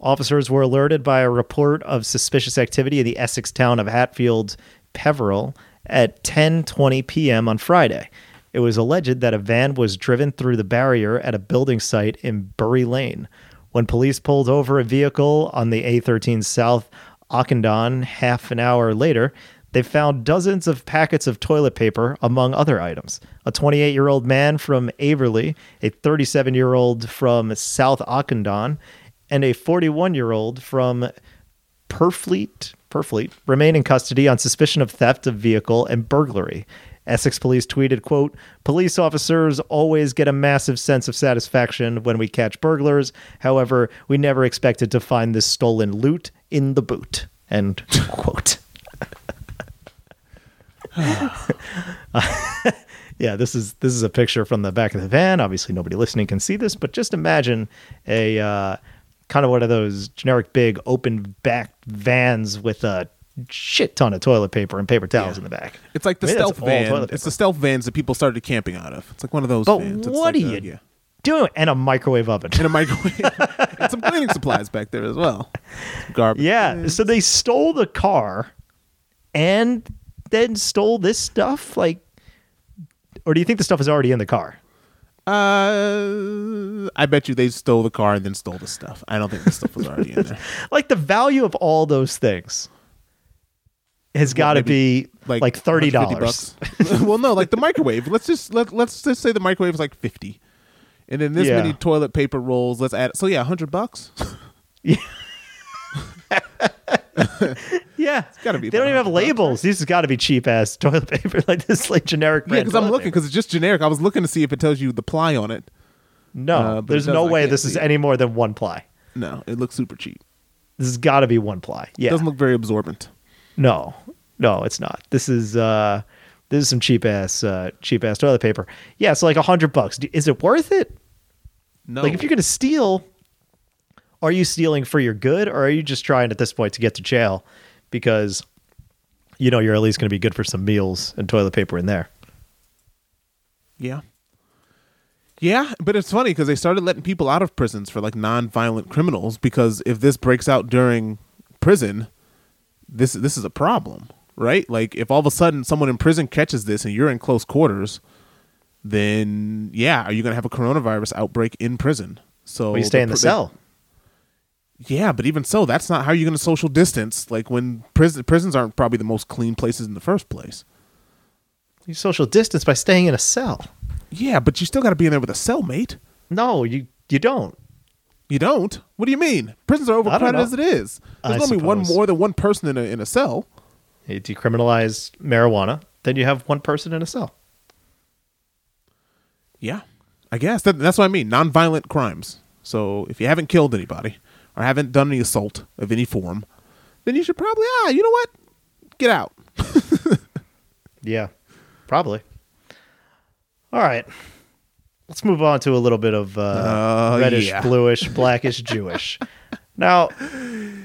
Officers were alerted by a report of suspicious activity in the Essex town of Hatfield, Peverel at 10:20 p.m. on Friday. It was alleged that a van was driven through the barrier at a building site in Bury Lane. When police pulled over a vehicle on the A13 South Ockendon half an hour later, they found dozens of packets of toilet paper, among other items. A 28 year old man from Aveley, a 37 year old from South Ockendon, and a 41 year old from Purfleet, Purfleet remain in custody on suspicion of theft of vehicle and burglary. Essex police tweeted, quote, Police officers always get a massive sense of satisfaction when we catch burglars. However, we never expected to find this stolen loot in the boot. End quote. yeah, this is this is a picture from the back of the van. Obviously, nobody listening can see this, but just imagine a uh, kind of one of those generic big open back vans with a shit ton of toilet paper and paper towels Yeah. in the back. It's like the Maybe stealth van. It's the stealth vans that people started camping out of. It's like one of those But vans. What like a- you yeah. doing? And a microwave oven. And a microwave and some cleaning supplies back there as well. Some garbage. Yeah. So they stole the car and then stole this stuff. Like, or do you think the stuff is already in the car? Uh, I bet you they stole the car and then stole the stuff. I don't think the stuff was already in there. Like the value of all those things has got to be like, thirty dollars. bucks. well, no, like the microwave. Let's just let let's just say the microwave is like fifty, and then this Yeah. many toilet paper rolls. Let's add. So yeah, hundred bucks. Yeah, it's gotta be They don't even have labels. These has got to be cheap ass toilet paper, like this, like generic. Yeah, because I'm looking because it's just generic. I was looking to see if it tells you the ply on it. No, Uh, there's no way this is it. any more than one ply. No, it looks super cheap. This has got to be one ply. Yeah, It doesn't look very absorbent. no, no, it's not. This is uh, this is some cheap ass, uh, cheap ass toilet paper. Yeah, it's like a hundred bucks. Is it worth it? No, Like, if you're gonna steal, are you stealing for your good, or are you just trying at this point to get to jail because you know you're at least gonna be good for some meals and toilet paper in there? Yeah. Yeah, but it's funny because they started letting people out of prisons for like non-violent criminals because if this breaks out during prison, this this is a problem, right? Like if all of a sudden someone in prison catches this and you're in close quarters, then yeah, are you going to have a coronavirus outbreak in prison? So Well, you stay in the cell. Yeah, but even so, that's not how you're going to social distance. Like when prison prisons aren't probably the most clean places in the first place. You social distance by staying in a cell. Yeah, but you still got to be in there with a cellmate. No, you you don't. You don't? What do you mean? Prisons are overcrowded as it is. There's I only one suppose. more than one person in a in a cell. You decriminalize marijuana, then you have one person in a cell. Yeah, I guess that, that's what I mean. Nonviolent crimes. So if you haven't killed anybody or haven't done any assault of any form, then you should probably ah, you know what? Get out. Yeah, probably. All right. Let's move on to a little bit of uh, Uh, reddish, yeah. bluish, blackish, Jewish. Now,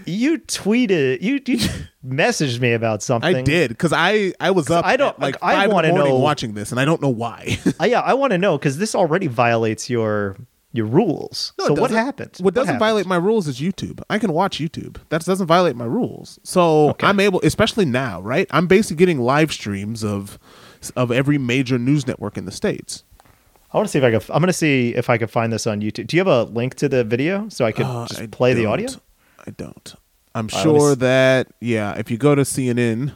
you tweeted, you, you messaged me about something. I did because I I was up. I don't- like I five in wanna the morning know- watching this, and I don't know why. Uh, yeah, I want to know because this already violates your your rules. No, so it what doesn't. What doesn't happened? violate my rules is YouTube. I can watch YouTube. That doesn't violate my rules. So Okay. I'm able, especially now, right? I'm basically getting live streams of of every major news network in the states. I want to see if I can. I'm going to see if I can find this on YouTube. Do you have a link to the video so I could Uh, just I play the audio? I don't. I'm right, sure s- that yeah, if you go to CNN,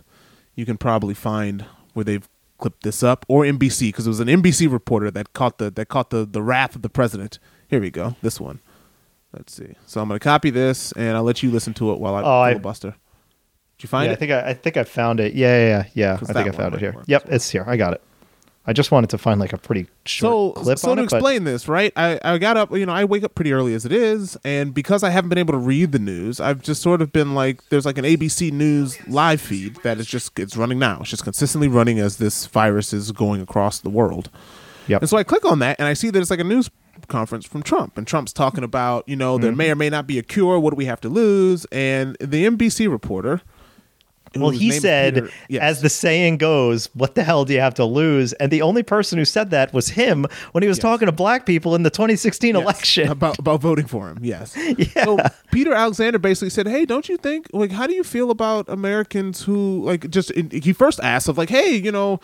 you can probably find where they've clipped this up, or NBC because it was an NBC reporter that caught the that caught the the wrath of the president. Here we go. This one. Let's see. So I'm going to copy this, and I'll let you listen to it while I Oh, filibuster. Did you find yeah, it? I think I, I think I found it. Yeah, yeah, yeah. yeah. I think I found it here. Yep, it's here. I got it. I just wanted to find like a pretty short so clip so on to it. but- explain this right I, I got up you know i wake up pretty early as it is and because i haven't been able to read the news i've just sort of been like there's like an abc news live feed that is just it's running now it's just consistently running as this virus is going across the world Yep. and so i click on that and i see that it's like a news conference from trump and trump's talking about you know there Mm-hmm. may or may not be a cure what do we have to lose and the nbc reporter well, he said, yes. as the saying goes, "What the hell do you have to lose?" And the only person who said that was him when he was Yes. talking to black people in the 2016 Yes, election. about about voting for him. Yes. Yeah. So Peter Alexander basically said, "Hey, don't you think like how do you feel about Americans who like just he first asked of like, hey, you know,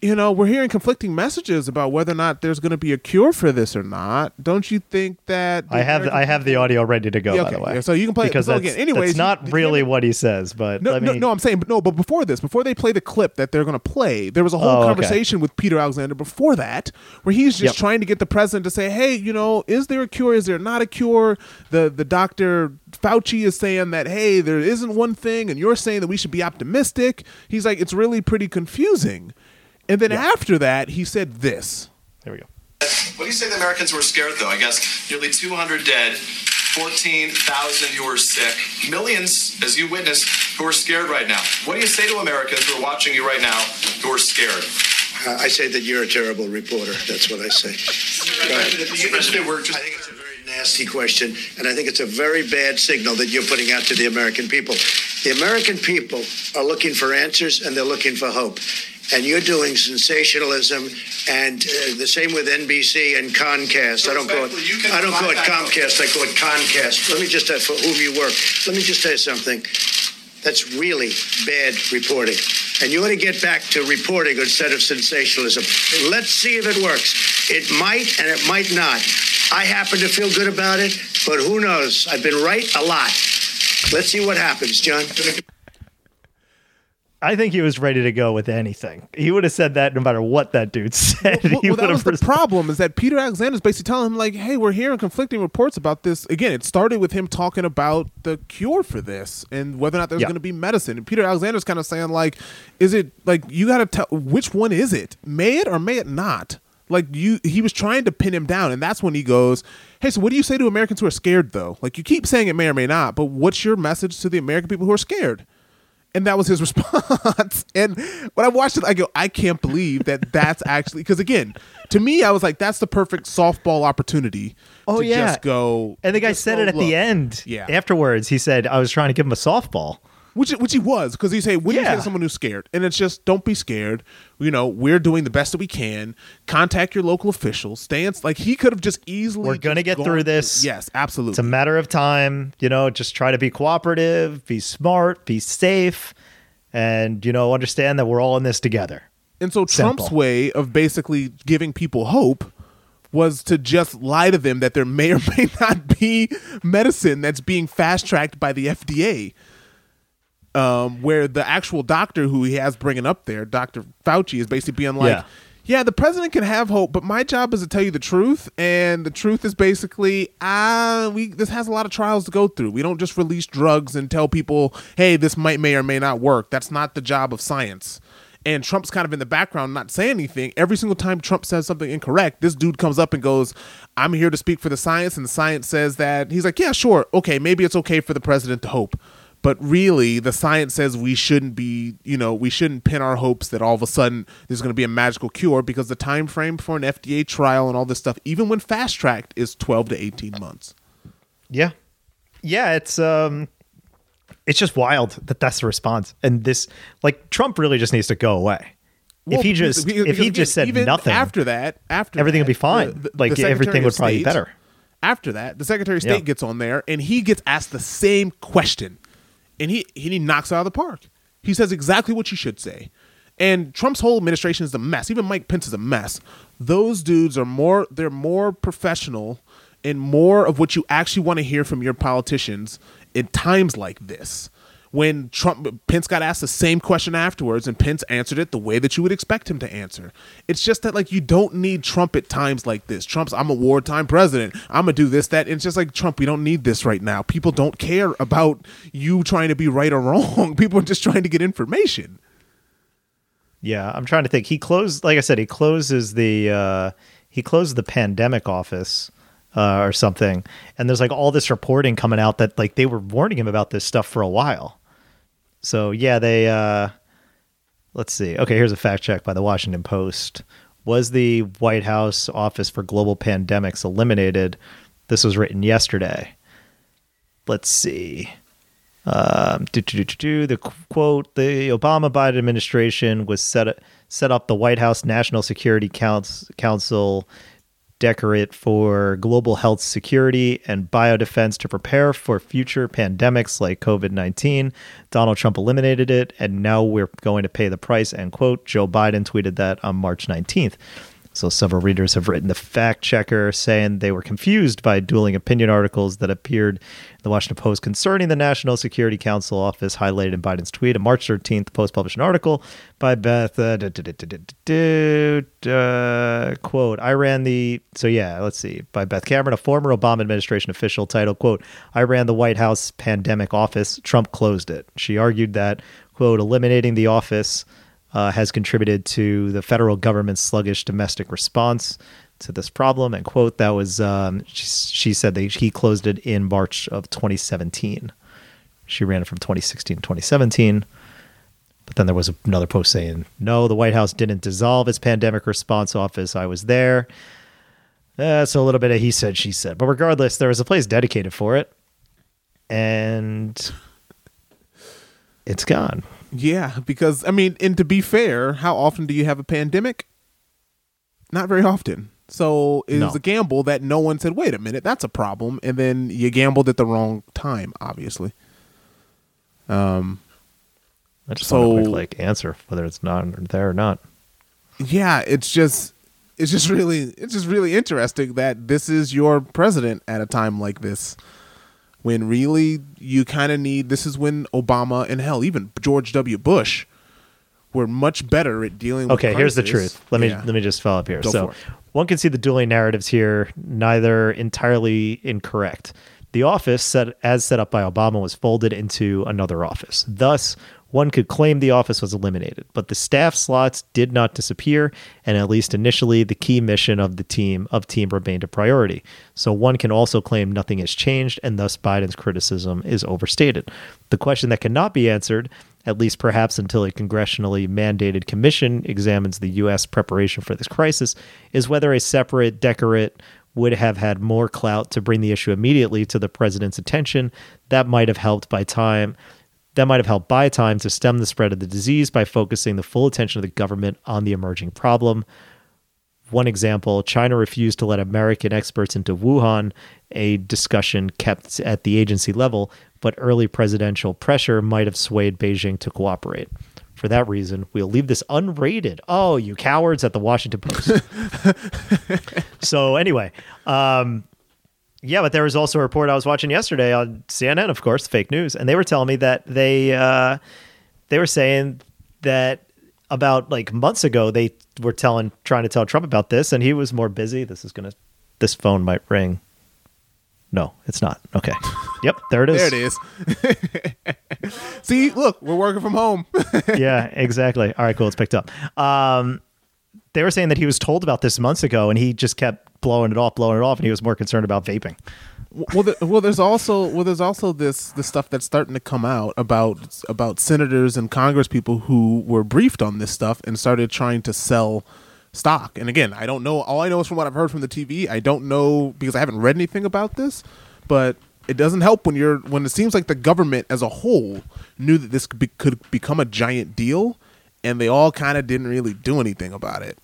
you know, we're hearing conflicting messages about whether or not there's going to be a cure for this or not. Don't you think that I have American I have the audio ready to go. Yeah, by the way, yeah, so you can play it. because So that's, again, anyways, that's not you- really what he says. But No, let no, me, no, I'm saying, but no, but before this, before they play the clip that they're going to play, there was a whole Oh, okay. conversation with Peter Alexander before that, where he's just Yep. trying to get the president to say, "Hey, you know, is there a cure? Is there not a cure?" The the doctor Fauci is saying that, "Hey, there isn't one thing," and you're saying that we should be optimistic. He's like, it's really pretty confusing. And then after that, he said this. There we go. What do you say the Americans were scared, though? I guess nearly 200 dead, 14,000 who are sick, millions, as you witnessed, who are scared right now. What do you say to Americans who are watching you right now who are scared? Uh, I say that you're a terrible reporter. That's what I say. Mr. President, we're just. I think it's a very nasty question, and I think it's a very bad signal that you're putting out to the American people. The American people are looking for answers and they're looking for hope. And you're doing sensationalism, and uh, the same with NBC and Concast. I don't call it. Respectfully, you can I don't call it Comcast. I call it Concast. Let me just uh, for whom you work. Let me just tell you something. That's really bad reporting. And you ought to get back to reporting instead of sensationalism. Let's see if it works. It might and it might not. I happen to feel good about it, but who knows? I've been right a lot. Let's see what happens, John. I think he was ready to go with anything. He would have said that no matter what that dude said. well, well, that was have the problem is that Peter Alexander is basically telling him like, "Hey, we're hearing conflicting reports about this." Again, it started with him talking about the cure for this and whether or not there's Yeah. going to be medicine. And Peter Alexander's kind of saying like, "Is it like you got to tell which one is it? May it or may it not?" Like you, he was trying to pin him down, and that's when he goes, "Hey, so what do you say to Americans who are scared, though? Like you keep saying it may or may not, but what's your message to the American people who are scared?" And that was his response. and when I watched it, I go, I can't believe that that's actually because again, to me, I was like, that's the perfect softball opportunity. Oh, to yeah. just go. And the guy said go, it at "Look." the end. Yeah. Afterwards, he said, I was trying to give him a softball. Which which he was because he say, "What do you say someone who's scared?" And it's just, don't be scared. You know, we're doing the best that we can. Contact your local officials. Stay in, like he could have just easily. We're gonna get through this. Yes, absolutely. It's a matter of time. You know, just try to be cooperative, be smart, be safe, and, you know, understand that we're all in this together. And so Trump's way of basically giving people hope was to just lie to them that there may or may not be medicine that's being fast tracked by the FDA. Um, where the actual doctor who he has bringing up there, Dr. Fauci, is basically being like, Yeah. yeah. the president can have hope, but my job is to tell you the truth, and the truth is basically, ah, we this has a lot of trials to go through. We don't just release drugs and tell people, hey, this might may or may not work. That's not the job of science. And Trump's kind of in the background, not saying anything. Every single time Trump says something incorrect, this dude comes up and goes, I'm here to speak for the science. And the science says that he's like, yeah, sure. Okay, maybe it's okay for the president to hope. But really, the science says we shouldn't be, you know, we shouldn't pin our hopes that all of a sudden there's going to be a magical cure because the time frame for an FDA trial and all this stuff, even when fast tracked, is 12 to 18 months. Yeah. Yeah, it's um it's just wild that that's the response. And this like Trump really just needs to go away. Well, if he just because- if he just said nothing after that, after everything that, would be fine. Like, Secretary everything would probably be better. After that, the Secretary of State Yeah. gets on there and he gets asked the same question, and he he knocks out of the park. He says exactly what you should say. And Trump's whole administration is a mess. Even Mike Pence is a mess. Those dudes are more they're more professional and more of what you actually want to hear from your politicians in times like this. When Trump Pence got asked the same question afterwards and Pence answered it the way that you would expect him to answer. It's just that like you don't need Trump at times like this. Trump's I'm a wartime president. I'm gonna do this, that. It's just like Trump, we don't need this right now. People don't care about you trying to be right or wrong. People are just trying to get information. Yeah, I'm trying to think. He closed, like I said, he closes the uh, he closed the pandemic office uh, or something, and there's like all this reporting coming out that like they were warning him about this stuff for a while. So yeah, they uh, let's see. Okay, here's a fact check by the Washington Post. Was the White House Office for Global Pandemics eliminated? This was written yesterday. Let's see. Um. The quote: The Obama Biden administration was set set up the White House National Security Council directorate for global health security and biodefense to prepare for future pandemics like COVID nineteen. Donald Trump eliminated it, and now we're going to pay the price. End quote. Joe Biden tweeted that on March nineteenth. So several readers have written the fact checker saying they were confused by dueling opinion articles that appeared in the Washington Post concerning the National Security Council office highlighted in Biden's tweet. On March 13th, the Post published an article by Beth. Uh, duh, duh, duh, uh, quote, I ran the, so yeah, let's see, by Beth Cameron, a former Obama administration official titled, quote, I ran the White House pandemic office. Trump closed it. She argued that, quote, eliminating the office uh, has contributed to the federal government's sluggish domestic response to this problem. And quote, that was um, she, she said that he closed it in March of 2017. She ran it from 2016 to 2017. But then there was another post saying, no, the White House didn't dissolve its pandemic response office. I was there. Uh, so a little bit of he said, she said. But regardless, there was a place dedicated for it. And it's gone. Yeah, because I mean, and to be fair, how often do you have a pandemic? Not very often. So it was No. a gamble that no one said, "Wait a minute, that's a problem," and then you gambled at the wrong time. Obviously. Um. I just So- want a quick like answer whether it's not there or not. yeah, it's just it's just really it's just really interesting that this is your president at a time like this. When really you kind of need this is when Obama and hell even George W. Bush were much better at dealing with Okay, here's the truth. Let me Yeah. let me just follow up here. Go so one can see the dueling narratives here, neither entirely incorrect. The office set as set up by Obama was folded into another office. Thus, one could claim the office was eliminated, but the staff slots did not disappear, and at least initially, the key mission of the team of team remained a priority. So one can also claim nothing has changed, and thus Biden's criticism is overstated. The question that cannot be answered at least perhaps until a congressionally mandated commission examines the U.S. preparation for this crisis, is whether a separate directorate would have had more clout to bring the issue immediately to the president's attention. That might have helped by time. That might have helped buy time to stem the spread of the disease by focusing the full attention of the government on the emerging problem. One example China refused to let American experts into Wuhan, a discussion kept at the agency level, but early presidential pressure might have swayed Beijing to cooperate. For that reason, we'll leave this unrated. Oh, you cowards at the Washington Post. so, anyway, um, yeah, but there was also a report I was watching yesterday on CNN, of course, fake news, and they were telling me that they uh, they were saying that about like months ago they were telling trying to tell Trump about this, and he was more busy. This is gonna this phone might ring. No, it's not. Okay. Yep, there it is. There it is. See, look, we're working from home. yeah, exactly. All right, cool. It's picked up. Um, they were saying that he was told about this months ago, and he just kept blowing it off, blowing it off, and he was more concerned about vaping. well, the, well, there's also well, there's also this this stuff that's starting to come out about about senators and Congress people who were briefed on this stuff and started trying to sell stock. And again, I don't know. All I know is from what I've heard from the TV. I don't know because I haven't read anything about this, but it doesn't help when you're when it seems like the government as a whole knew that this could, be, could become a giant deal, and they all kind of didn't really do anything about it,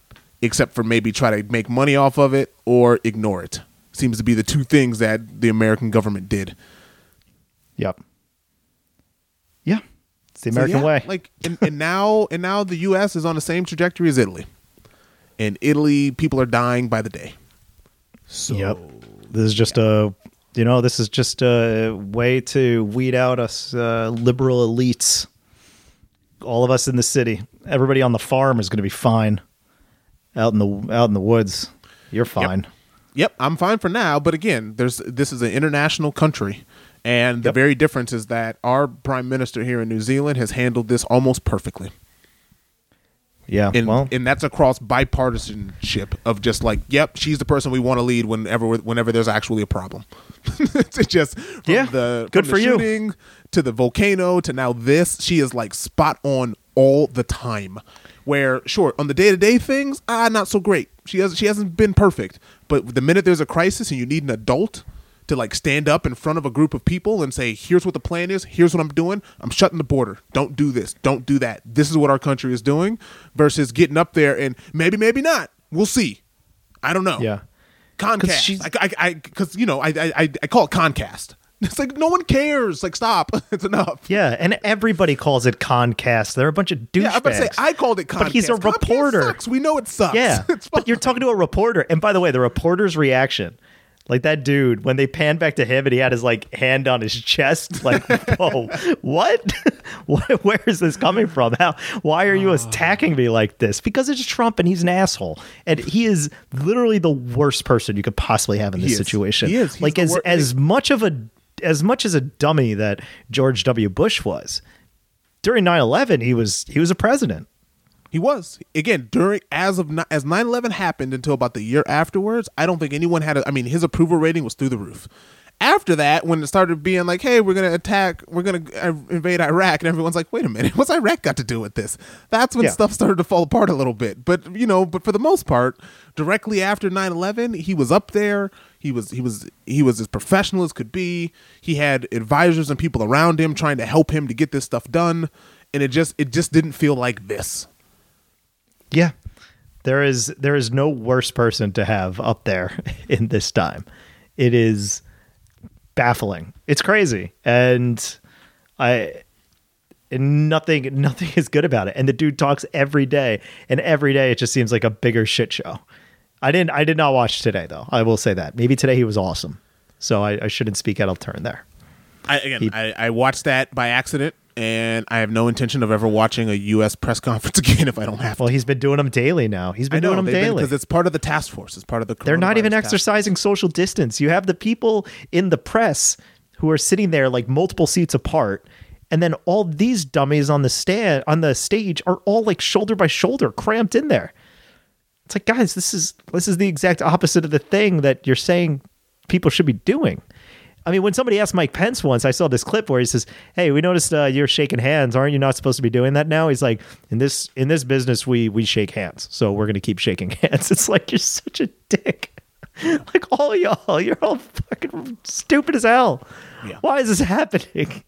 except for maybe try to make money off of it or ignore it. Seems to be the two things that the American government did. Yep. Yeah, it's the So, American yeah, way. Like, and, and now, and now the U.S. is on the same trajectory as Italy. In Italy, people are dying by the day. So, Yep. This is just a, you know, this is just a way to weed out us uh, liberal elites. All of us in the city, everybody on the farm is going to be fine. Out in the out in the woods, you're fine. Yep, I'm fine for now. But again, there's this is an international country, and the Yep. very difference is that our prime minister here in New Zealand has handled this almost perfectly. Yeah. and well, and that's across bipartisanship of just like, yep, she's the person we want to lead whenever whenever there's actually a problem. it's just from Yeah, the good for the you. to the volcano to now this, she is like spot on all the time. Where sure on the day to day things, ah, not so great. She has she hasn't been perfect, but the minute there's a crisis and you need an adult to like stand up in front of a group of people and say, "Here's what the plan is. Here's what I'm doing. I'm shutting the border. Don't do this. Don't do that. This is what our country is doing." Versus getting up there and maybe, maybe not. We'll see. I don't know. Yeah. Concast. she's- I, I, because you know, I, I, I call it Concast. It's like no one cares. Like stop. it's enough. Yeah, and everybody calls it Concast. They're a bunch of douchebags. Yeah, I'm about to say I called it Concast. But he's a reporter. sucks. We know it sucks. Yeah, but you're talking to a reporter. And by the way, the reporter's reaction, like that dude, when they panned back to him and he had his like hand on his chest, like, whoa, what? what? Where is this coming from? How? Why are you Ah. attacking me like this? Because it's Trump and he's an asshole, and he is literally the worst person you could possibly have in this He situation. He is. He's like as wor- as much of a as much as a dummy that George W. Bush was. During 9-11, he was he was a president. He was again during as of as 9/11 happened until about the year afterwards. I don't think anyone had. A, I mean, his approval rating was through the roof. After that, when it started being like, "Hey, we're gonna attack, we're gonna uh, invade Iraq," and everyone's like, "Wait a minute, what's Iraq got to do with this?" That's when Yeah. stuff started to fall apart a little bit. But you know, but for the most part, directly after 9/11, he was up there. He was he was he was as professional as could be. He had advisors and people around him trying to help him to get this stuff done, and it just it just didn't feel like this. Yeah. There is there is no worse person to have up there in this time. It is baffling. It's crazy. And I and nothing nothing is good about it. And the dude talks every day, and every day it just seems like a bigger shit show. I didn't I did not watch today though. I will say that. Maybe today he was awesome. So I, I shouldn't speak out of turn there. I, again, He- I, I watched that by accident, and I have no intention of ever watching a U.S. press conference again if I don't have to. Well, he's been doing them daily now. He's been know doing them daily. because it's part of the task force. It's part of the. They're not even exercising social distance. You have the people in the press who are sitting there like multiple seats apart, and then all these dummies on the stand on the stage are all like shoulder by shoulder, cramped in there. It's like, guys, this is this is the exact opposite of the thing that you're saying people should be doing. I mean, when somebody asked Mike Pence once, I saw this clip where he says, "Hey, we noticed uh, you're shaking hands. Aren't you not supposed to be doing that now?" He's like, "In this in this business, we we shake hands, so we're going to keep shaking hands." It's like you're such a dick. like all y'all, you're all fucking stupid as hell. Yeah. Why is this happening?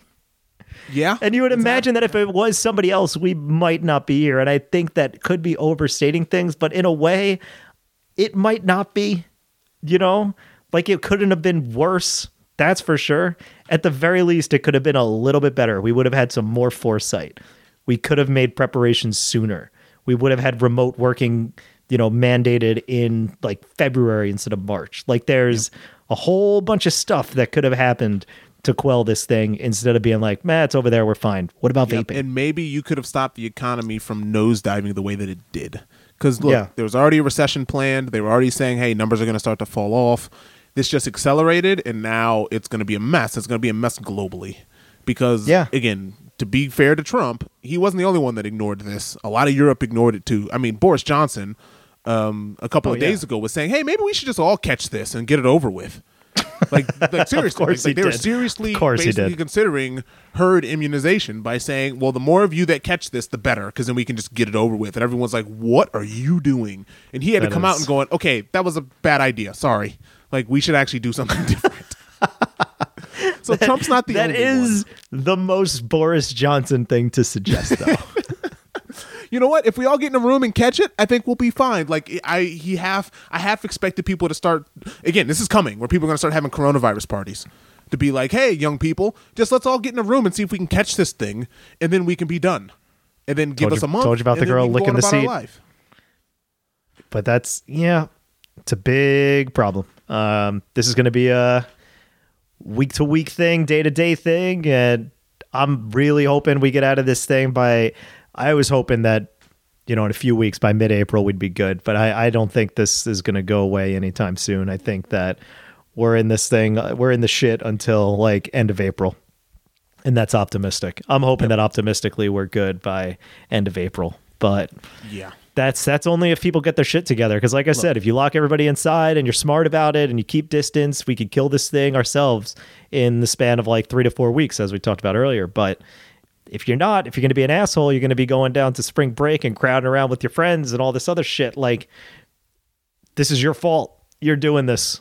Yeah, And you would imagine that if it was somebody else, we might not be here. And I think that could be overstating things, but in a way, it might not be. You know, like it couldn't have been worse. That's for sure. At the very least, it could have been a little bit better. We would have had some more foresight. We could have made preparations sooner. We would have had remote working, you know, mandated in like February instead of March. Like there's a whole bunch of stuff that could have happened to quell this thing instead of being like, man, it's over there, we're fine. What about Yep, vaping? And maybe you could have stopped the economy from nosediving the way that it did. Because look, Yeah. there was already a recession planned. They were already saying, "Hey, numbers are going to start to fall off." This just accelerated, and now it's going to be a mess. It's going to be a mess globally. Because Yeah. again, to be fair to Trump, he wasn't the only one that ignored this. A lot of Europe ignored it too. I mean, Boris Johnson, um, a couple Oh, of days yeah. ago, was saying, "Hey, maybe we should just all catch this and get it over with." Like, like seriously, like, he they were seriously Of course he basically did. considering herd immunization by saying, well, the more of you that catch this, the better, because then we can just get it over with. And everyone's like, what are you doing? And he had to That come out is- and going, okay, that was a bad idea. Sorry. Like, we should actually do something different. so Trump's not the That is one. the most Boris Johnson thing to suggest, though. You know what? If we all get in a room and catch it, I think we'll be fine. Like I, he half, I half expected people to start. Again, this is coming where people are going to start having coronavirus parties. To be like, hey, young people, just let's all get in a room and see if we can catch this thing, and then we can be done. And then give Told us a month. told you about the girl we can go licking the seat. life. but that's yeah, it's a big problem. Um, this is going to be a week to week thing, day to day thing, and I'm really hoping we get out of this thing by. I was hoping that you know in a few weeks by mid April we'd be good, but I, I don't think this is going to go away anytime soon. I think that we're in this thing, uh, we're in the shit until like end of April. And that's optimistic. I'm hoping that optimistically we're good by end of April. But Yeah. that's that's only if people get their shit together. Because like I said, if you lock everybody inside and you're smart about it and you keep distance, we could kill this thing ourselves in the span of like three to four weeks, as we talked about earlier. But if you're not, if you're going to be an asshole, you're going to be going down to spring break and crowding around with your friends and all this other shit. Like, this is your fault. You're doing this.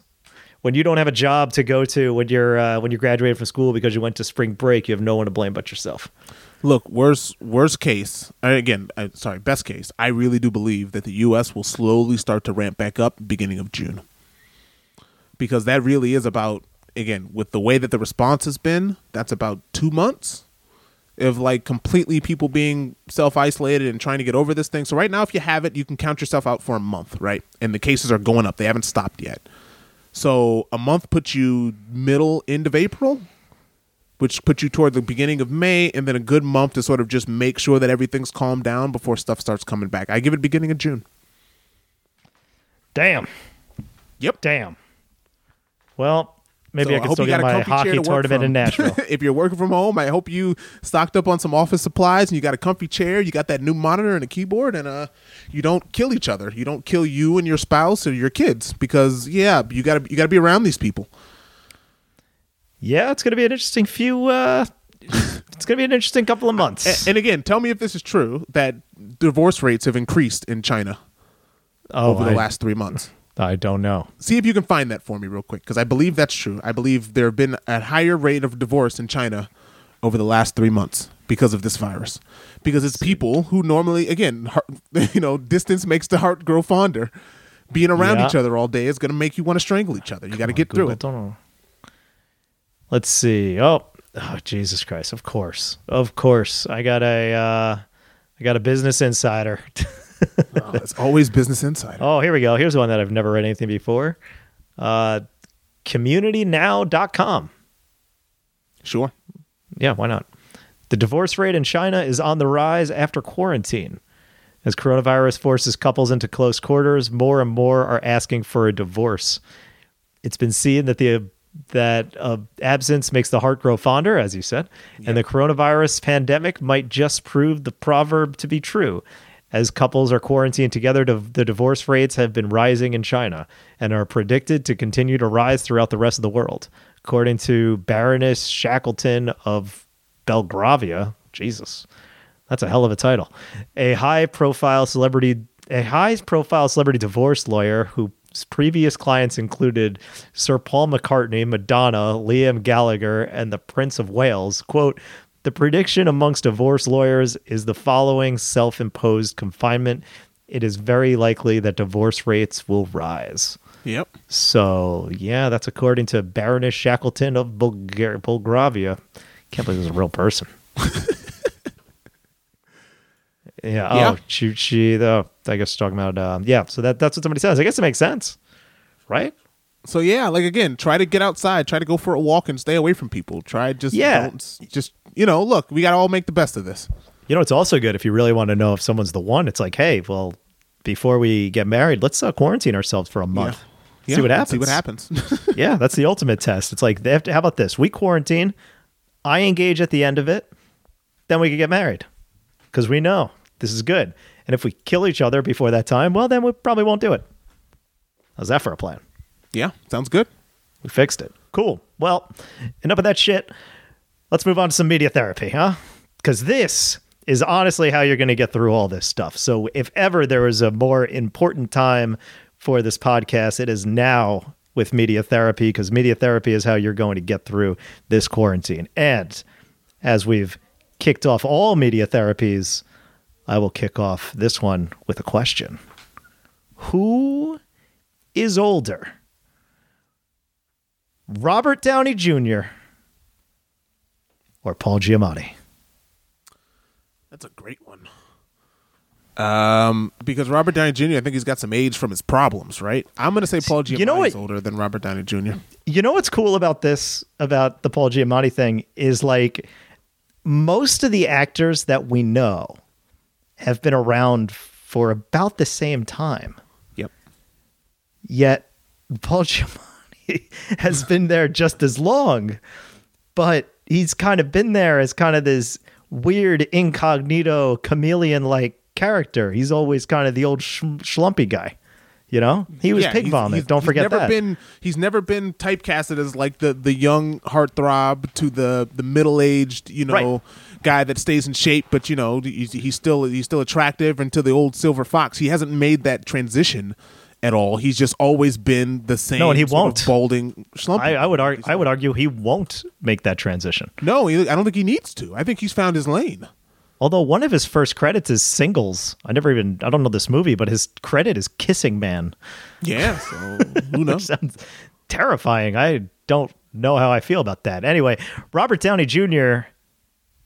When you don't have a job to go to when you're uh, when you graduated from school because you went to spring break, you have no one to blame but yourself. Look, worst worst case, again, uh, sorry, best case. I really do believe that the U.S. will slowly start to ramp back up beginning of June, because that really is about again with the way that the response has been. That's about two months of like completely people being self isolated and trying to get over this thing. So right now, if you have it, you can count yourself out for a month, right? And the cases are going up; they haven't stopped yet. So a month puts you middle end of April, which puts you toward the beginning of May, and then a good month to sort of just make sure that everything's calmed down before stuff starts coming back. I give it beginning of June. Damn. Yep. Damn. Well, maybe So I can still get my hockey to tournament in from. Nashville. if you're working from home, I hope you stocked up on some office supplies and you got a comfy chair, you got that new monitor and a keyboard, and uh, you don't kill each other. You don't kill you and your spouse or your kids because yeah, you gotta you gotta be around these people. yeah, it's going to be an interesting few. Uh, it's going to be an interesting couple of months. And again, tell me if this is true that divorce rates have increased in China oh, over the I, last three months. I don't know. See if you can find that for me real quick because I believe that's true. I believe there have been a higher rate of divorce in China over the last three months because of this virus. Because it's people who normally, again, heart, you know, distance makes the heart grow fonder. Being around Yeah. each other all day is going to make you want to strangle each other. You got to get through Google, it. Don't know. Let's see. Oh, Oh Jesus Christ! Of course, of course. I got a uh, I got a Business Insider. Oh, it's always Business Insider. oh, here we go. Here's one that I've never read anything before. Uh, CommunityNow.com. Sure. Yeah, why not? The divorce rate in China is on the rise after quarantine. As coronavirus forces couples into close quarters, more and more are asking for a divorce. It's been seen that the that uh, absence makes the heart grow fonder, as you said, and the coronavirus pandemic might just prove the proverb to be true. As couples are quarantined together, the divorce rates have been rising in China and are predicted to continue to rise throughout the rest of the world. According to Baroness Shackleton of Belgravia, Jesus, that's a hell of a title. A high profile celebrity, a high profile celebrity divorce lawyer whose previous clients included Sir Paul McCartney, Madonna, Liam Gallagher, and the Prince of Wales. Quote, the prediction amongst divorce lawyers is the following self imposed confinement. It is very likely that divorce rates will rise. Yep. So, yeah, that's according to Baroness Shackleton of Bulgar- Bulgravia. Can't believe this is a real person. yeah. Yeah. Oh, she, she, though, I guess talking about, um, yeah. So that, that's what somebody says. I guess it makes sense, right? So yeah, like again, try to get outside, try to go for a walk and stay away from people. Try just Yeah. don't, just you know, look, we got to all make the best of this. You know, it's also good if you really want to know if someone's the one. It's like, hey, well, before we get married, let's uh, quarantine ourselves for a month. Yeah, See what let's happens. See what happens. yeah, that's the ultimate test. It's like they have to. How about this? We quarantine. I engage at the end of it, then we can get married because we know this is good. And if we kill each other before that time, well, then we probably won't do it. How's that for a plan? yeah, sounds good. We fixed it. Cool. Well, enough of that shit. Let's move on to some media therapy, huh? Because this is honestly how you're going to get through all this stuff. So, if ever there was a more important time for this podcast, it is now with media therapy, because media therapy is how you're going to get through this quarantine. And as we've kicked off all media therapies, I will kick off this one with a question Who is older? Robert Downey Jr. or Paul Giamatti? That's a great one. Um, because Robert Downey Jr. I think he's got some age from his problems, right? I'm gonna say Paul Giamatti You know what- is older than Robert Downey Jr. You know what's cool about this, about the Paul Giamatti thing, is like most of the actors that we know have been around for about the same time. Yep. Yet Paul Giamatti has been there just as long, but he's kind of been there as kind of this weird incognito chameleon like character. He's always kind of the old sh- schlumpy guy. You know, he was Yeah, pig he's- vomit. he's- Don't he's forget never that. Been, he's never been typecasted as like the the young heartthrob to the the middle aged, you know, Right. guy that stays in shape, but you know he's, he's still he's still attractive. And to the old silver fox, he hasn't made that transition at all. He's just always been the same. No, and he sort won't. balding. I, I would argue. I would argue he won't make that transition. No, I don't think he needs to. I think he's found his lane. Although one of his first credits is singles. I never even. I don't know this movie, but his credit is Kissing Man. Yeah, so who knows? sounds terrifying. I don't know how I feel about that. Anyway, Robert Downey Jr.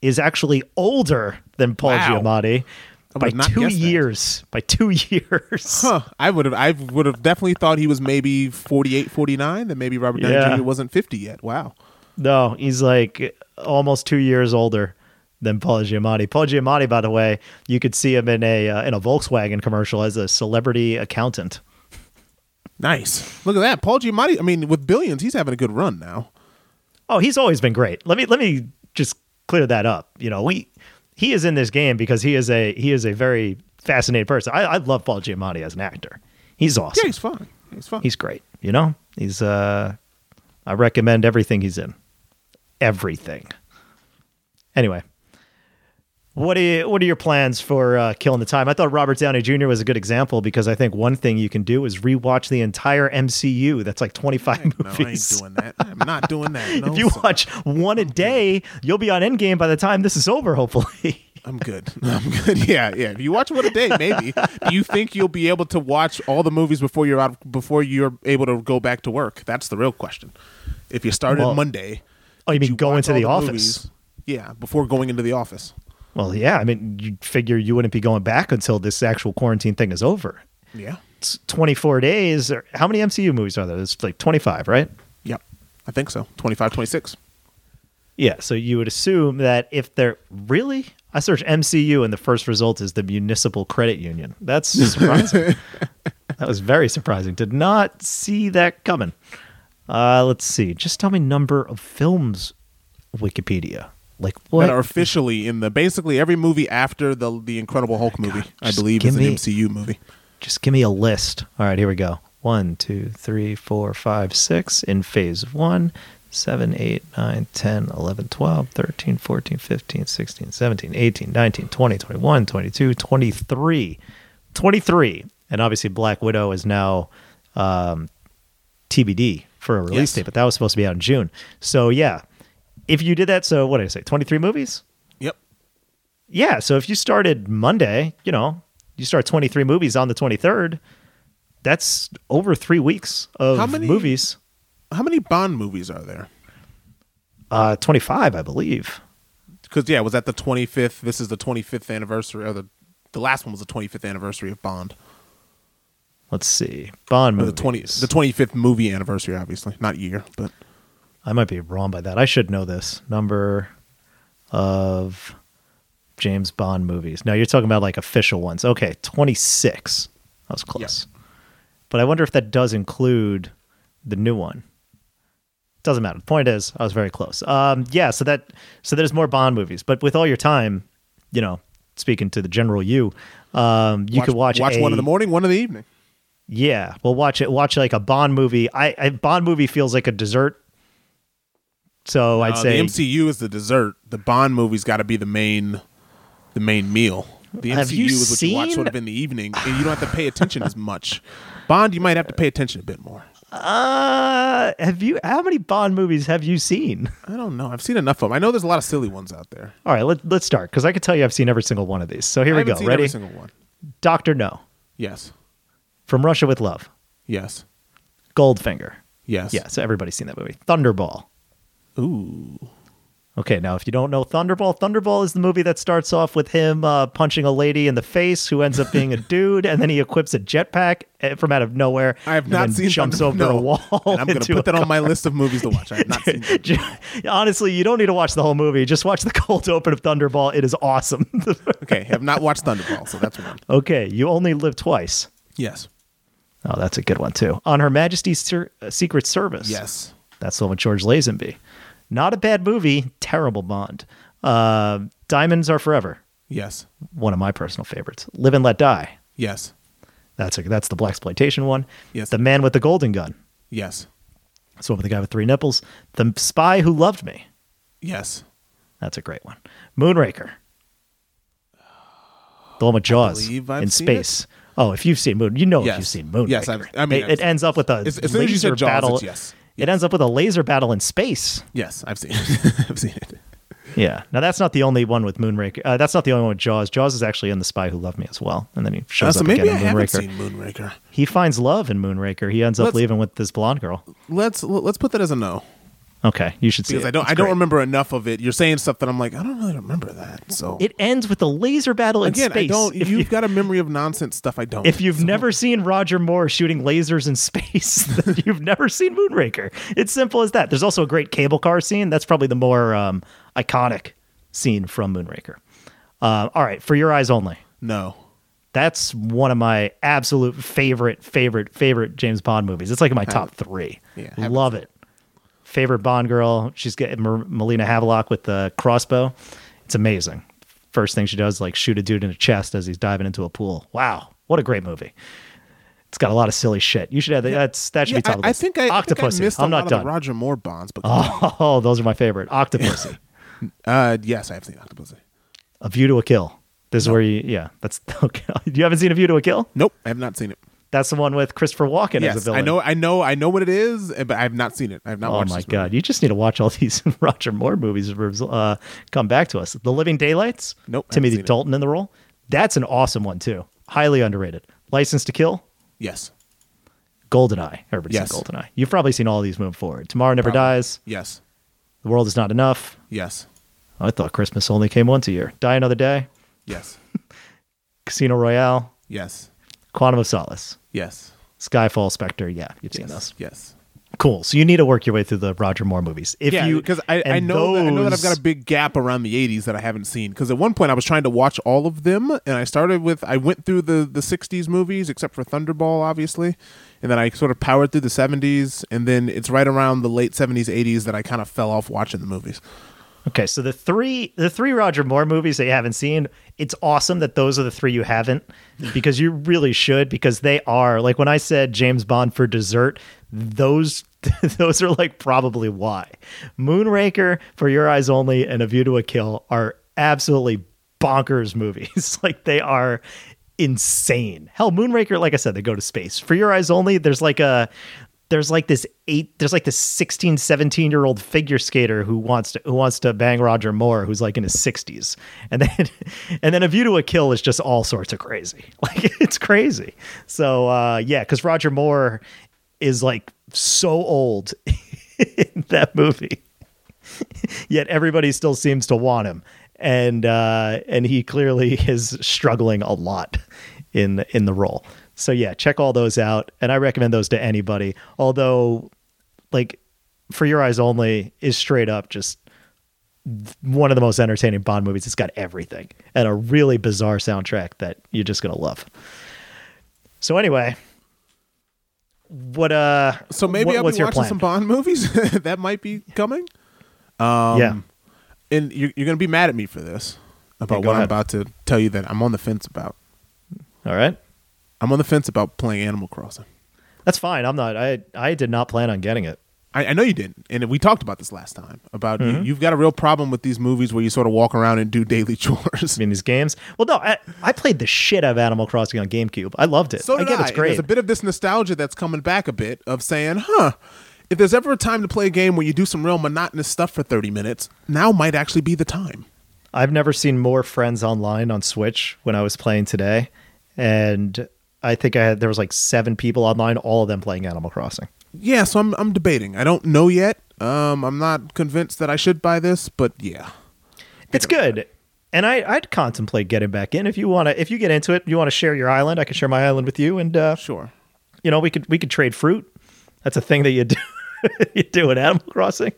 is actually older than Paul Wow. Giamatti I by two guess that. years. By two years. Huh. I would have I would have definitely thought he was maybe 48, 49, then maybe Robert Downey Yeah. Jr. wasn't 50 yet. Wow. No, he's like almost two years older than Paul Giamatti. Paul Giamatti, by the way, you could see him in a uh, in a Volkswagen commercial as a celebrity accountant. Nice. Look at that. Paul Giamatti, I mean, with billions, he's having a good run now. Oh, he's always been great. Let me let me just clear that up. You know, we he is in this game because he is a he is a very fascinating person. I, I love Paul Giamatti as an actor. He's awesome. Yeah, he's fine. He's fine. he's great. You know, he's uh, I recommend everything he's in. Everything. Anyway, what are you, what are your plans for uh, killing the time? I thought Robert Downey Jr. was a good example because I think one thing you can do is rewatch the entire MCU. That's like twenty five no, I ain't movies. doing that. I'm not doing that. No, if you watch one a day, you'll be on Endgame by the time this is over. Hopefully. I'm good. I'm good. Yeah, yeah. If you watch one a day, maybe. Do you think you'll be able to watch all the movies before you're out before you're able to go back to work? That's the real question. If you started Well- Monday, Oh, you mean go watch into all the office? movies? Yeah, before going into the office. Well, yeah. I mean, you figure you wouldn't be going back until this actual quarantine thing is over. Yeah. It's 24 days. Or how many MCU movies are there? It's like 25, right? Yep. I think so. 25, 26. Yeah. So you would assume that if they're really, I search MCU and the first result is the Municipal Credit Union. That's surprising. that was very surprising. Did not see that coming. Uh, let's see. Just tell me number of films. Wikipedia. Like what? That are officially in the basically every movie after the the Incredible Hulk movie, I believe, is an me- MCU movie. Just give me a list. All right, here we go. One, two, three, four, five, six in phase one. 7, 8, 9, 10, 11, 12, 13, 14, 15, 16, 17, 18, 19, 20, 21, 22, 23. 23. And obviously, Black Widow is now um, TBD for a release Yes. date, but that was supposed to be out in June. So, yeah. If you did that, so what did I say? 23 movies? Yep. Yeah, so if you started Monday, you know, you start 23 movies on the 23rd, that's over three weeks of How many- movies. How many Bond movies are there? Uh, 25, I believe. Because yeah, was that the 25th? This is the 25th anniversary, or the the last one was the 25th anniversary of Bond. Let's see. Bond Or movies. the 20 the 25th movie anniversary, obviously, not year, but I might be wrong by that. I should know this. Number of James Bond movies. Now you're talking about like official ones. Okay, 26. That was close. But I wonder if that does include the new one. Doesn't matter. The point is, I was very close. Um, yeah, so that so there's more Bond movies, but with all your time, you know, speaking to the general you, um, you could watch watch one in the morning, one in the evening. yeah, well, watch it. Watch like a Bond movie. I, I Bond movie feels like a dessert. So I'd say the MCU is the dessert. The Bond movie's got to be the main, the main meal. The Have MCU is what you watch sort of in the evening, and you don't have to pay attention as much. Bond, you might have to pay attention a bit more. Uh, have you? How many Bond movies have you seen? I don't know. I've seen enough of them. I know there's a lot of silly ones out there. All right, let, let's start because I can tell you I've seen every single one of these. So here I we go. seen Ready? every single one. Doctor No, Yes. From Russia with Love, Yes. Goldfinger. Yes. Yeah, so everybody's seen that movie. Thunderball. Ooh. Okay, now if you don't know Thunderball, Thunderball is the movie that starts off with him uh, punching a lady in the face who ends up being a dude, and then he equips a jetpack uh, from out of nowhere. I have and not seen jumps Thunder- over no. a wall. And I'm going to put that on my list of movies to watch. I have not seen. Honestly, you don't need to watch the whole movie. Just watch the cold open of Thunderball. It is awesome. Okay, have not watched Thunderball, so that's one. okay, you only live twice. Yes. Oh, that's a good one too. On Her Majesty's Ser- Secret Service. Yes. That's the one with George Lazenby. Not a bad movie. Terrible Bond. Uh, Diamonds Are Forever. Yes. One of my personal favorites. Live and Let Die. Yes. That's a, that's the black exploitation one. Yes. The Man with the Golden Gun. Yes. That's the one with the guy with three nipples. The Spy Who Loved Me. Yes. That's a great one. Moonraker. The one with Jaws in space. Oh, if you've seen Moon, you know if you've seen Moon. Yes, I've- I mean, it, it ends up with a As- as soon as you laser Jaws, battle. yes. It ends up with a laser battle in space. Yes. I've seen it. I've seen it. Yeah. Now that's not the only one with Moonraker. Uh, that's not the only one with Jaws. Jaws is actually in The Spy Who Loved Me as well, and then he shows Uh, so up maybe I again in haven't Moonraker. seen Moonraker. He finds love in Moonraker. He ends up Let's- leaving with this blonde girl. Let's let's put that as a no Okay, you should see because it. I don't It's I don't great. remember enough of it. You're saying stuff that I'm like I don't really remember that. So It ends with a laser battle in again, space. I don't. If You've you- got a memory of nonsense stuff. I don't. If you've So- never seen Roger Moore shooting lasers in space, then you've never seen Moonraker. It's simple as that. There's also a great cable car scene. That's probably the more um, iconic scene from Moonraker. Uh, all right, for your eyes only. no. That's one of my absolute favorite, favorite, favorite James Bond movies. It's like in my top three. Yeah, love it. Favorite Bond girl. She's getting Melina Havelock with the crossbow. It's amazing. First thing she does, is like shoot a dude in the chest as he's diving into a pool. Wow, what a great movie! It's got a lot of silly shit. You should have that's that should Yeah, be top. I, of the I think I, I, think I Octopussy. missed a I'm lot not of done. the Roger Moore bonds, but Oh, those are my favorite. Octopussy. uh, yes, I have seen Octopussy. a View to a Kill. This is where you, yeah, that's okay. You haven't seen A View to a Kill? Nope, I have not seen it. That's the one with Christopher Walken as a Yes, villain. I know, I know, I know what it is, but I have not seen it. I have not Oh my god! You just need to watch all these Roger Moore movies uh, come back to us. The Living Daylights. Nope, Timothy seen it. Dalton in the role. That's an awesome one too. Highly underrated. License to Kill. Yes, Goldeneye. Everybody's Yes. seen Goldeneye. You've probably seen all these moving forward. Tomorrow Never Probably. Dies. yes, The World Is Not Enough. Yes. I thought Christmas only came once a year. Die Another Day. Yes. Casino Royale. Yes. Quantum of Solace. Yes. Skyfall, Spectre. Yeah, you've seen Yes. those. Yes. Cool. So you need to work your way through the Roger Moore movies. If yeah, you because I, I know that, I know that I've got a big gap around the '80s that I haven't seen. Because at one point I was trying to watch all of them, and I started with I went through the the '60s movies except for Thunderball, obviously, and then I sort of powered through the '70s, and then it's right around the late '70s, '80s that I kind of fell off watching the movies. Okay, so the three the three Roger Moore movies that you haven't seen, it's awesome that those are the three you haven't because you really should because they are like when I said James Bond for dessert, those those are like probably why. Moonraker, For Your Eyes Only, and A View to a Kill are absolutely bonkers movies. like they are insane. Hell, Moonraker, like I said, they go to space. For Your Eyes Only, there's like a there's like this eight there's like this 16 17 year old figure skater who wants to who wants to bang roger moore who's like in his 60s and then and then a view to a kill is just all sorts of crazy. Like it's crazy. So uh yeah because roger moore is like so old in that movie. Yet everybody still seems to want him. And uh and he clearly is struggling a lot in in the role so yeah check all those out and i recommend those to anybody. Although like for your eyes only is straight up just one of the most entertaining bond movies. It's got everything and a really bizarre soundtrack that you're just gonna love. So anyway what uh So maybe what- I'll what's be watching plan? some Bond movies? That might be coming. Um, yeah. and you're, you're going to be mad at me for this about go what I'm about to tell you that I'm on the fence about. all right I'm on the fence about playing Animal Crossing. That's fine. I'm not. I I did not plan on getting it. I, I know you didn't, and we talked about this last time about Mm-hmm. you, you've got a real problem with these movies where you sort of walk around and do daily chores. I mean, these games. Well, no, I, I played the shit out of Animal Crossing on GameCube. I loved it. So I get I. it's and great. There's a bit of this nostalgia that's coming back a bit of saying, huh, if there's ever a time to play a game where you do some real monotonous stuff for 30 minutes, now might actually be the time. I've never seen more friends online on Switch when I was playing today, and I think I had there was like seven people online, all of them playing Animal Crossing. Yeah, so I'm I'm debating. I don't know yet. Um, I'm not convinced that I should buy this, but yeah. It's good. And I, I'd contemplate getting back in if you want to. If you get into it, you want to share your island. I can share my island with you, and uh, Sure. you know we could we could trade fruit. That's a thing that you do you do in Animal Crossing.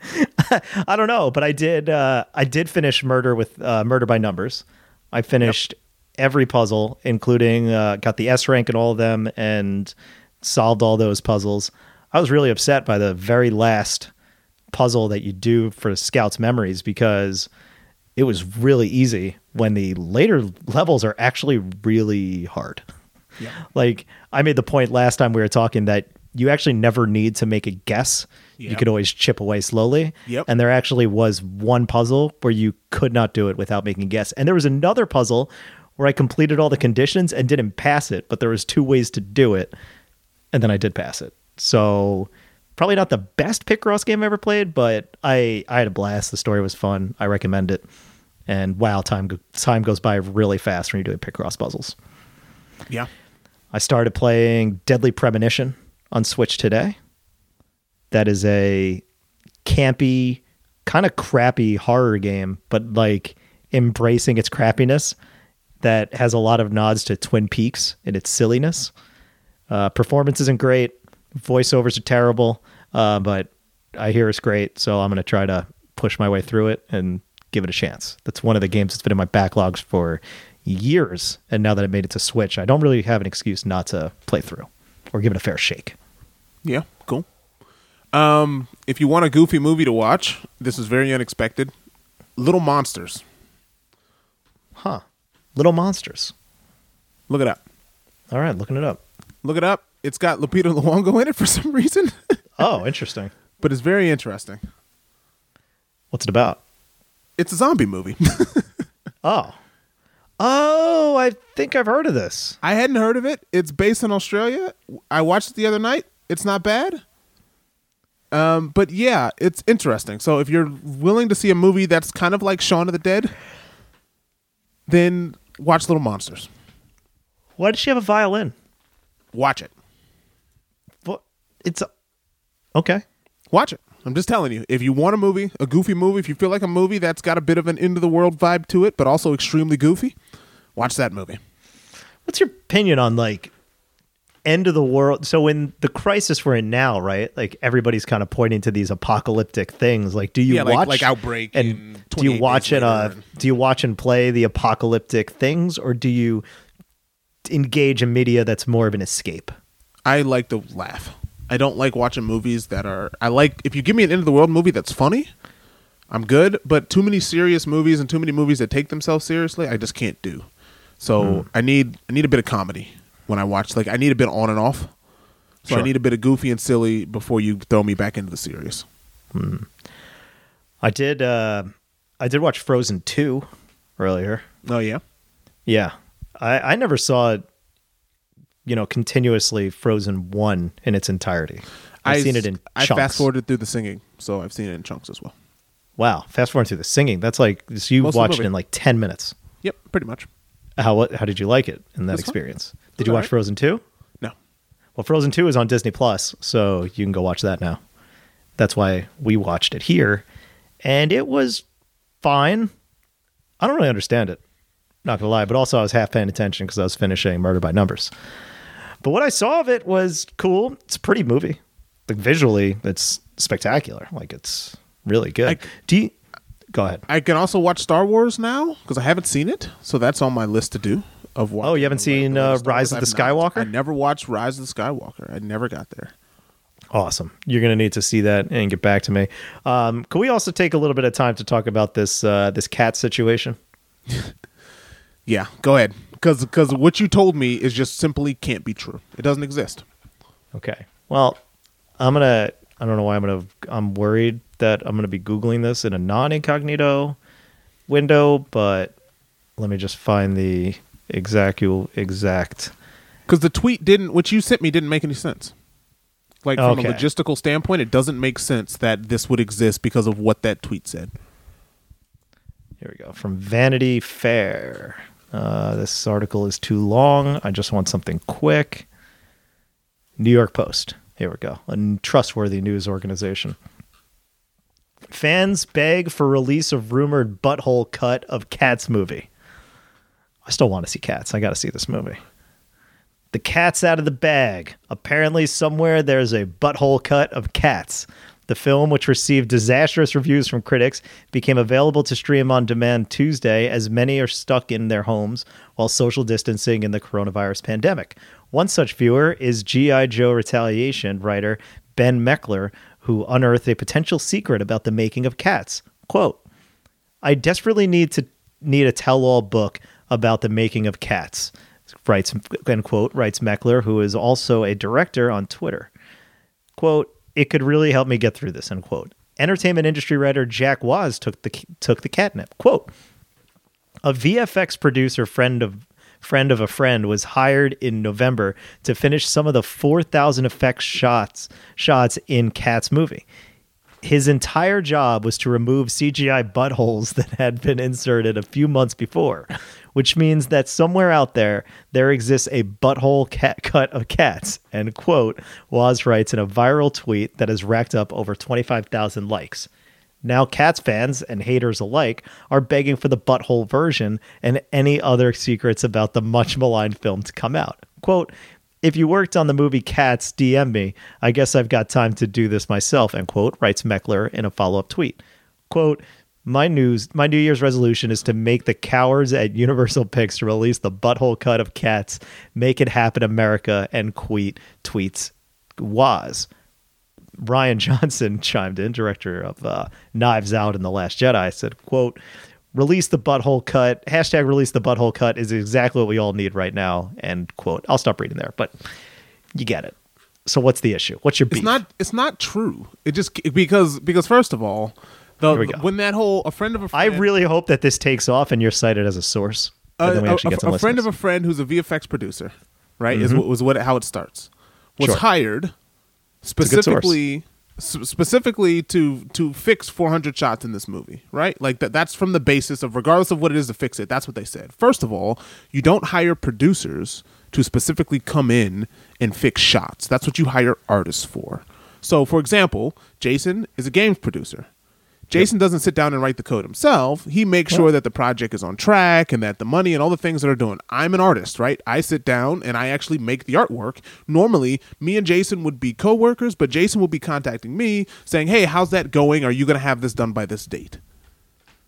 I don't know, but I did uh, I did finish Murder with uh, Murder by Numbers. I finished every puzzle, including uh, got the S rank in all of them, and solved all those puzzles. I was really upset by the very last puzzle that you do for Scout's Memories because it was really easy when the later levels are actually really hard. Yeah. Like I made the point last time we were talking that you actually never need to make a guess. You could always chip away slowly. Yep. And there actually was one puzzle where you could not do it without making a guess. And there was another puzzle where I completed all the conditions and didn't pass it, but there was two ways to do it. And then I did pass it. So probably not the best Picross game I've ever played, but I I had a blast. The story was fun. I recommend it. And wow, time time goes by really fast when you're doing Picross puzzles. Yeah. I started playing Deadly Premonition on Switch today. That is a campy, kind of crappy horror game, but like embracing its crappiness that has a lot of nods to Twin Peaks in its silliness. Uh, performance isn't great, voiceovers are terrible, uh, but I hear it's great, so I'm going to try to push my way through it and give it a chance. That's one of the games that's been in my backlogs for years, and now that I made it to Switch, I don't really have an excuse not to play through or give it a fair shake. Yeah, cool. Um, if you want a goofy movie to watch, this is very unexpected. Little Monsters. Little Monsters. Look it up. All right, looking it up. Look it up. It's got Lupita Nyong'o in it for some reason, Oh, interesting. but it's very interesting. What's it about? It's a zombie movie. Oh. Oh, I think I've heard of this. I hadn't heard of it. It's based in Australia. I watched it the other night. It's not bad. Um, but yeah, it's interesting. So if you're willing to see a movie that's kind of like Shaun of the Dead, then watch Little Monsters. Why does she have a violin? Watch it. What? It's a, okay. Watch it. I'm just telling you. If you want a movie, a goofy movie, if you feel like a movie that's got a bit of an end of the world vibe to it, but also extremely goofy, watch that movie. What's your opinion on like end of the world? So in the crisis we're in now, right? Like everybody's kind of pointing to these apocalyptic things. Like, do you Yeah, watch like Outbreak and and do you 28 watch and uh, Later. Do you watch and play the apocalyptic things, or do you engage in media that's more of an escape? I like to laugh. I don't like watching movies that are. I like if you give me an end of the world movie that's funny, I'm good. But too many serious movies and too many movies that take themselves seriously, I just can't do. So I need I need a bit of comedy when I watch. Like I need a bit on and off. So I need a bit of goofy and silly before you throw me back into the serious. I did. Uh, I did watch Frozen two earlier. Oh yeah, Yeah, I, I never saw it. You know, continuously Frozen one in its entirety. I've I seen it in I chunks. fast forwarded through the singing, so I've seen it in chunks as well. Wow, fast forward through the singing. That's like so you Most watched it in like ten minutes. Yep, pretty much. How what? How did you like it in that experience? Did you watch alright. Frozen two? No, Well, Frozen two is on Disney Plus, so you can go watch that now. That's why we watched it here, and it was fine. I don't really understand it, not gonna lie, but also I was half paying attention because I was finishing Murder by Numbers. But what I saw of it was cool. It's a pretty movie. Like visually, it's spectacular. Like it's really good. I- Do you? Go ahead. I can also watch Star Wars now because I haven't seen it, so that's on my list to do. Of what? Oh, you haven't seen, uh, Rise of the I've not. Skywalker? I never watched Rise of the Skywalker. I never got there. Awesome. You're going to need to see that and get back to me. Um, can we also take a little bit of time to talk about this uh, this cat situation? Yeah, go ahead. Because because what you told me is just simply can't be true. It doesn't exist. Okay. Well, I'm gonna. I don't know why I'm gonna. I'm worried that I'm gonna be googling this in a non-incognito window, but let me just find the exact exact. Because the tweet didn't, what you sent me didn't make any sense. Like from Okay. a logistical standpoint, it doesn't make sense that this would exist because of what that tweet said. Here we go from Vanity Fair. Uh, this article is too long. I just want something quick. New York Post. Here we go. A trustworthy news organization. Fans beg for release of rumored butthole cut of Cats movie. I still want to see Cats. I got to see this movie. The cat's out of the bag. Apparently, somewhere there's a butthole cut of Cats. The film, which received disastrous reviews from critics, became available to stream on demand Tuesday as many are stuck in their homes while social distancing in the coronavirus pandemic. One such viewer is G.I. Joe Retaliation writer Ben Meckler, who unearthed a potential secret about the making of Cats. Quote, I desperately need to need a tell-all book about the making of cats. Writes end quote writes Meckler, who is also a director on Twitter. Quote: It could really help me get through this. End quote. Entertainment industry writer Jack Waz took the took the catnip. Quote: A VFX producer friend of friend of a friend was hired in November to finish some of the 4,000 effects shots shots in Cats movie his entire job was to remove CGI buttholes that had been inserted a few months before, which means that somewhere out there there exists a butthole cat cut of cats. End quote. Woz writes in a viral tweet that has racked up over 25,000 likes. Now, Cats fans and haters alike are begging for the butthole version and any other secrets about the much maligned film to come out. Quote, if you worked on the movie Cats, DM me. I guess I've got time to do this myself, end quote, writes Meckler in a follow up tweet. Quote, my news my New Year's resolution is to make the cowards at Universal Picks to release the butthole cut of cats. Make it happen, America, and tweet tweets was. Rian Johnson chimed in, director of uh, Knives Out and The Last Jedi, said, quote, release the butthole cut, hashtag release the butthole cut is exactly what we all need right now, end quote. I'll stop reading there, but you get it. So what's the issue? What's your beef? It's not. It's not true. It just because because first of all, the Here we go. when that whole a friend of a I friend, really hope that this takes off and you're cited as a source. Uh, and a, then we a- actually a- get some a friend of listeners. a friend who's a VFX producer, right? Is mm-hmm. what was what how it starts. Was Sure. hired good specifically s- specifically to to fix 400 shots in this movie, right? Like that that's from the basis of regardless of what it is to fix it. That's what they said. First of all, you don't hire producers to specifically come in and fix shots. That's what you hire artists for. So, for example, Jason is a games producer. Jason doesn't sit down and write the code himself. He makes sure that the project is on track and that the money and all the things that are doing. I'm an artist, right? I sit down and I actually make the artwork. Normally, me and Jason would be co-workers, but Jason will be contacting me saying, "Hey, how's that going? Are you going to have this done by this date?"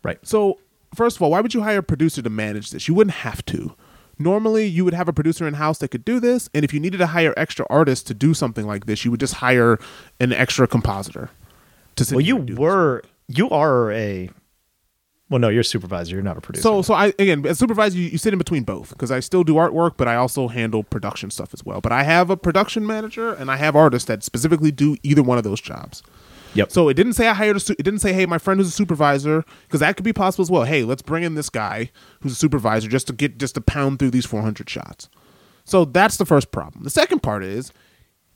Right. So, first of all, why would you hire a producer to manage this? You wouldn't have to. Normally, you would have a producer in house that could do this, and if you needed to hire extra artists to do something like this, you would just hire an extra compositor. To sit Well, you were you are a well, no, you're a supervisor. You're not a producer. So, so I again, as supervisor, you, you sit in between both because I still do artwork, but I also handle production stuff as well. But I have a production manager and I have artists that specifically do either one of those jobs. yep. So it didn't say I hired a. Su- it didn't say, hey, my friend who's a supervisor, because that could be possible as well. Hey, let's bring in this guy who's a supervisor just to get just to pound through these 400 shots. So that's the first problem. The second part is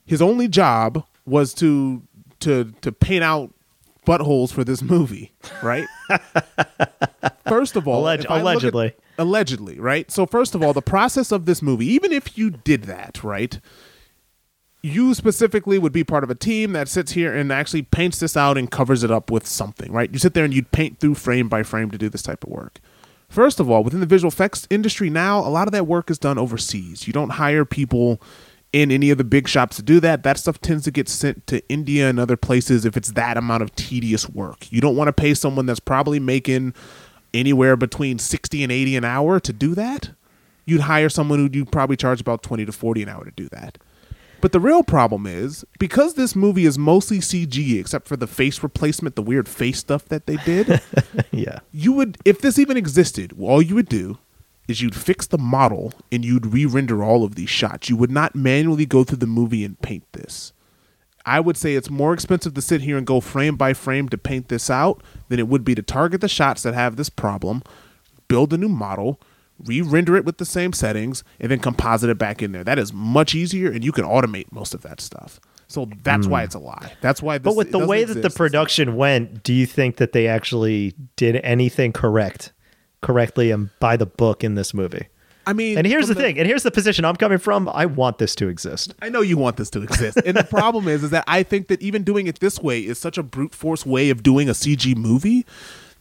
his only job was to to to paint out buttholes for this movie, right? first of all, Alleg- look at- allegedly. allegedly, right? So first of all, the process of this movie, even if you did that, right? You specifically would be part of a team that sits here and actually paints this out and covers it up with something, right? You sit there and you'd paint through frame by frame to do this type of work. First of all, within the visual effects industry now, a lot of that work is done overseas. You don't hire people in any of the big shops to do that. That stuff tends to get sent to India and other places if it's that amount of tedious work. You don't want to pay someone that's probably making anywhere between 60 and 80 an hour to do that. You'd hire someone who you probably charge about 20 to 40 an hour to do that. But the real problem is because this movie is mostly CG except for the face replacement, the weird face stuff that they did yeah. you would if this even existed all you would do is you'd fix the model and you'd re-render all of these shots. You would not manually go through the movie and paint this. I would say it's more expensive to sit here and go frame by frame to paint this out than it would be to target the shots that have this problem build a new model re-render it with the same settings and then composite it back in there. That is much easier and you can automate most of that stuff. So that's why it's a lie. That's why this, Hmm. But with the way that the production went, do you think that they actually did anything correct, correctly, and by the book in this movie? i mean And here's from the thing, and here's the position I'm coming from. I want this to exist. I know you want this to exist. And the problem is is that I think that even doing it this way is such a brute force way of doing a CG movie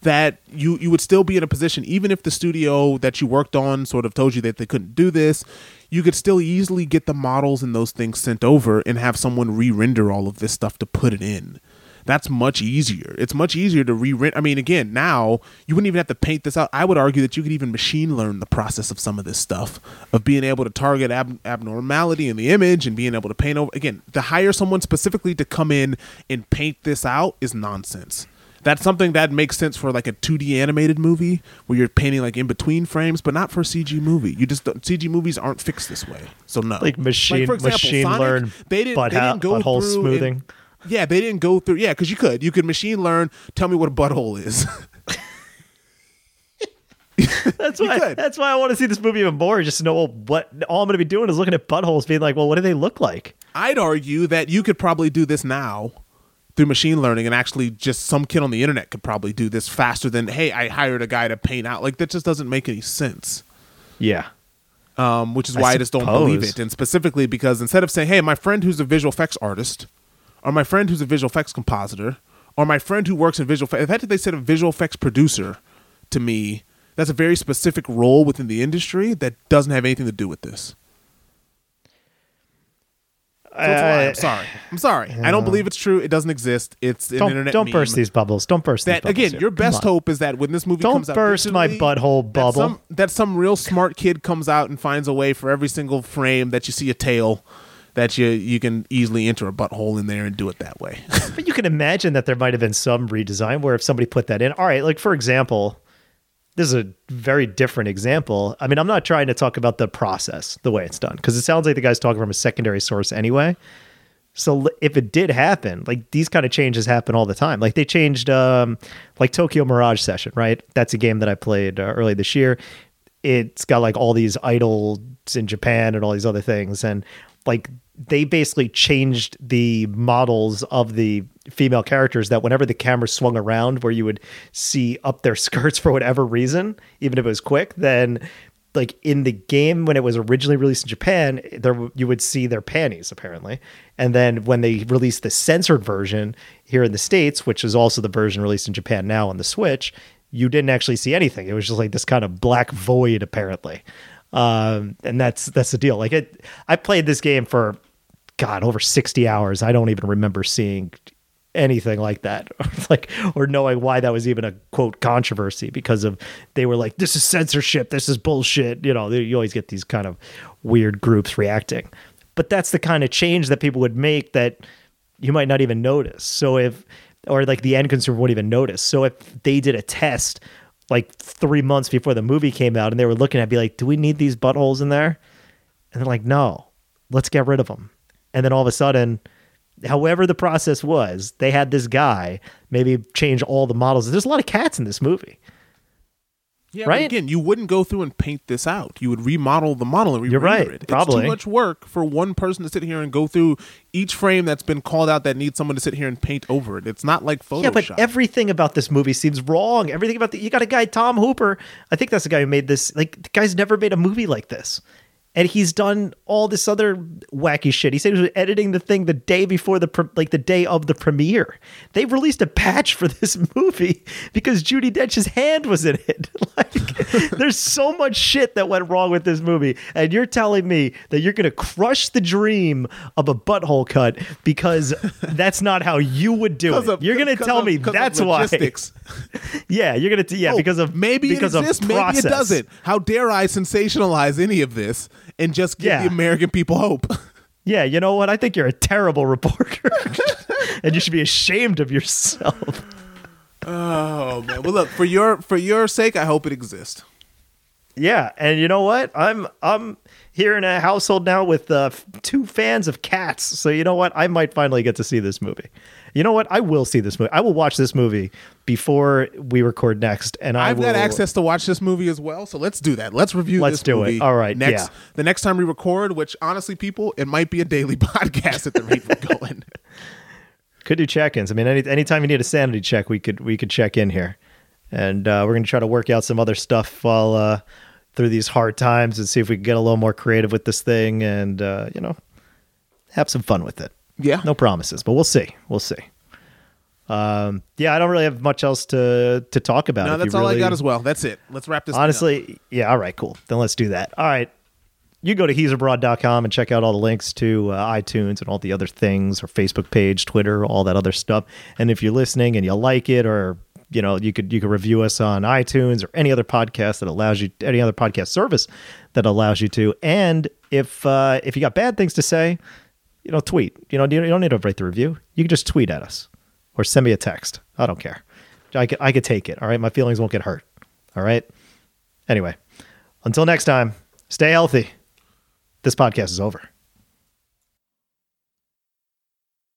that you you would still be in a position even if the studio that you worked on sort of told you that they couldn't do this, you could still easily get the models and those things sent over and have someone re-render all of this stuff to put it in. That's much easier. It's much easier to re-render. I mean, again, now you wouldn't even have to paint this out. I would argue that you could even machine learn the process of some of this stuff, of being able to target ab- abnormality in the image and being able to paint over. Again, to hire someone specifically to come in and paint this out is nonsense. That's something that makes sense for like a 2D animated movie where you're painting like in between frames, but not for a CG movie. You just don't, CG movies aren't fixed this way, so no. Like machine- machine learn they didn't, butt they didn't go butthole through and- smoothing. Yeah, they didn't go through. Yeah, because you could. You could machine learn. Tell me what a butthole is. That's why. could. That's why I want to see this movie even more. Just to know what all I'm going to be doing is looking at buttholes, being like, "Well, what do they look like?" I'd argue that you could probably do this now through machine learning, and actually, just some kid on the internet could probably do this faster than, hey, I hired a guy to paint out. Like that just doesn't make any sense. Yeah. um, which is why I, just don't believe it. And specifically because instead of saying, "Hey, my friend who's a visual effects artist," or "My friend who's a visual effects compositor," or "My friend who works in visual effects," the fact that they said a visual effects producer to me, that's a very specific role within the industry that doesn't have anything to do with this. So lie. Uh, I'm sorry. I'm sorry. I don't believe it's true. It doesn't exist. It's an don't internet don't meme. burst these bubbles. Don't burst these That bubbles again, here. your best hope is that when this movie Don't comes out, burst my butthole that bubble. Some, that some real smart kid comes out and finds a way for every single frame that you see a tail, that you you can easily enter a butthole in there and do it that way. But you can imagine that there might have been some redesign where if somebody put that in, all right, like for example, this is a very different example. I mean, I'm not trying to talk about the process, the way it's done, because it sounds like the guy's talking from a secondary source anyway. So if it did happen, like these kind of changes happen all the time. Like they changed, um, like Tokyo Mirage Session, right? That's a game that I played uh, early this year. It's got like all these idols in Japan and all these other things, and like they basically changed the models of the female characters that whenever the camera swung around, where you would see up their skirts for whatever reason, even if it was quick, then like in the game when it was originally released in Japan, there you would see their panties apparently, and then when they released the censored version here in the states, which is also the version released in Japan now on the Switch, you didn't actually see anything. It was just like this kind of black void apparently, um, and that's that's the deal. Like it, I played this game for God over sixty hours. I don't even remember seeing anything like that like or knowing why that was even a quote controversy because of they were like this is censorship. This is bullshit. You know you always get these kind of weird groups reacting. But that's the kind of change that people would make that you might not even notice. So if or like the end consumer won't even notice. So if they did a test like three months before the movie came out and they were looking at be like do we need these buttholes in there and they're like no let's get rid of them and then all of a sudden however the process was, they had this guy maybe change all the models. There's a lot of cats in this movie. Yeah, Right? But again, you wouldn't go through and paint this out. You would remodel the model and re You're right, it. It's probably. too much work for one person to sit here and go through each frame that's been called out that needs someone to sit here and paint over it. It's not like Photoshop. Yeah, but everything about this movie seems wrong. Everything about the you got a guy Tom Hooper. I think that's the guy who made this. Like the guy's never made a movie like this. And he's done all this other wacky shit. He said he was editing the thing the day before the pre- like the day of the premiere. They released a patch for this movie because Judi Dench's hand was in it. like there's so much shit that went wrong with this movie. And you're telling me that you're going to crush the dream of a butthole cut because that's not how you would do it. of- you're gonna tell of- me that's why. Yeah, you're gonna yeah Oh, because of maybe because it exists, of maybe it doesn't. How dare I sensationalize any of this and just give Yeah. the American people hope? Yeah, you know what? I think you're a terrible reporter, and you should be ashamed of yourself. oh man. Well, look for your for your sake, I hope it exists. Yeah, and you know what? I'm I'm here in a household now with uh, two fans of cats, so you know what? I might finally get to see this movie. You know what? I will see this movie. I will watch this movie before we record next, and I I've will, got access to watch this movie as well, so let's do that. Let's review Let's do it. All right, Next yeah. the next time we record, which honestly, people, it might be a daily podcast at the rate we're going. could do check-ins. I mean, any anytime you need a sanity check, we could we could check in here, and uh, we're gonna try to work out some other stuff while uh, through these hard times and see if we can get a little more creative with this thing, and uh, you know, have some fun with it. Yeah. No promises, but we'll see. We'll see. Um, yeah, I don't really have much else to to talk about. No, that's all I got as well. That's it. Let's wrap this. Honestly, yeah, all right, cool. Then let's do that. All right. You go to he'sabroad.com and check out all the links to uh, iTunes and all the other things, or Facebook page, Twitter, all that other stuff. And if you're listening and you like it, or you know, you could you could review us on iTunes or any other podcast that allows you, any other podcast service that allows you to. And if uh, if you got bad things to say, you know, tweet. You know, you don't need to write the review. You can just tweet at us or send me a text. I don't care. I could, I could take it. All right. My feelings won't get hurt. All right. Anyway, until next time, stay healthy. This podcast is over.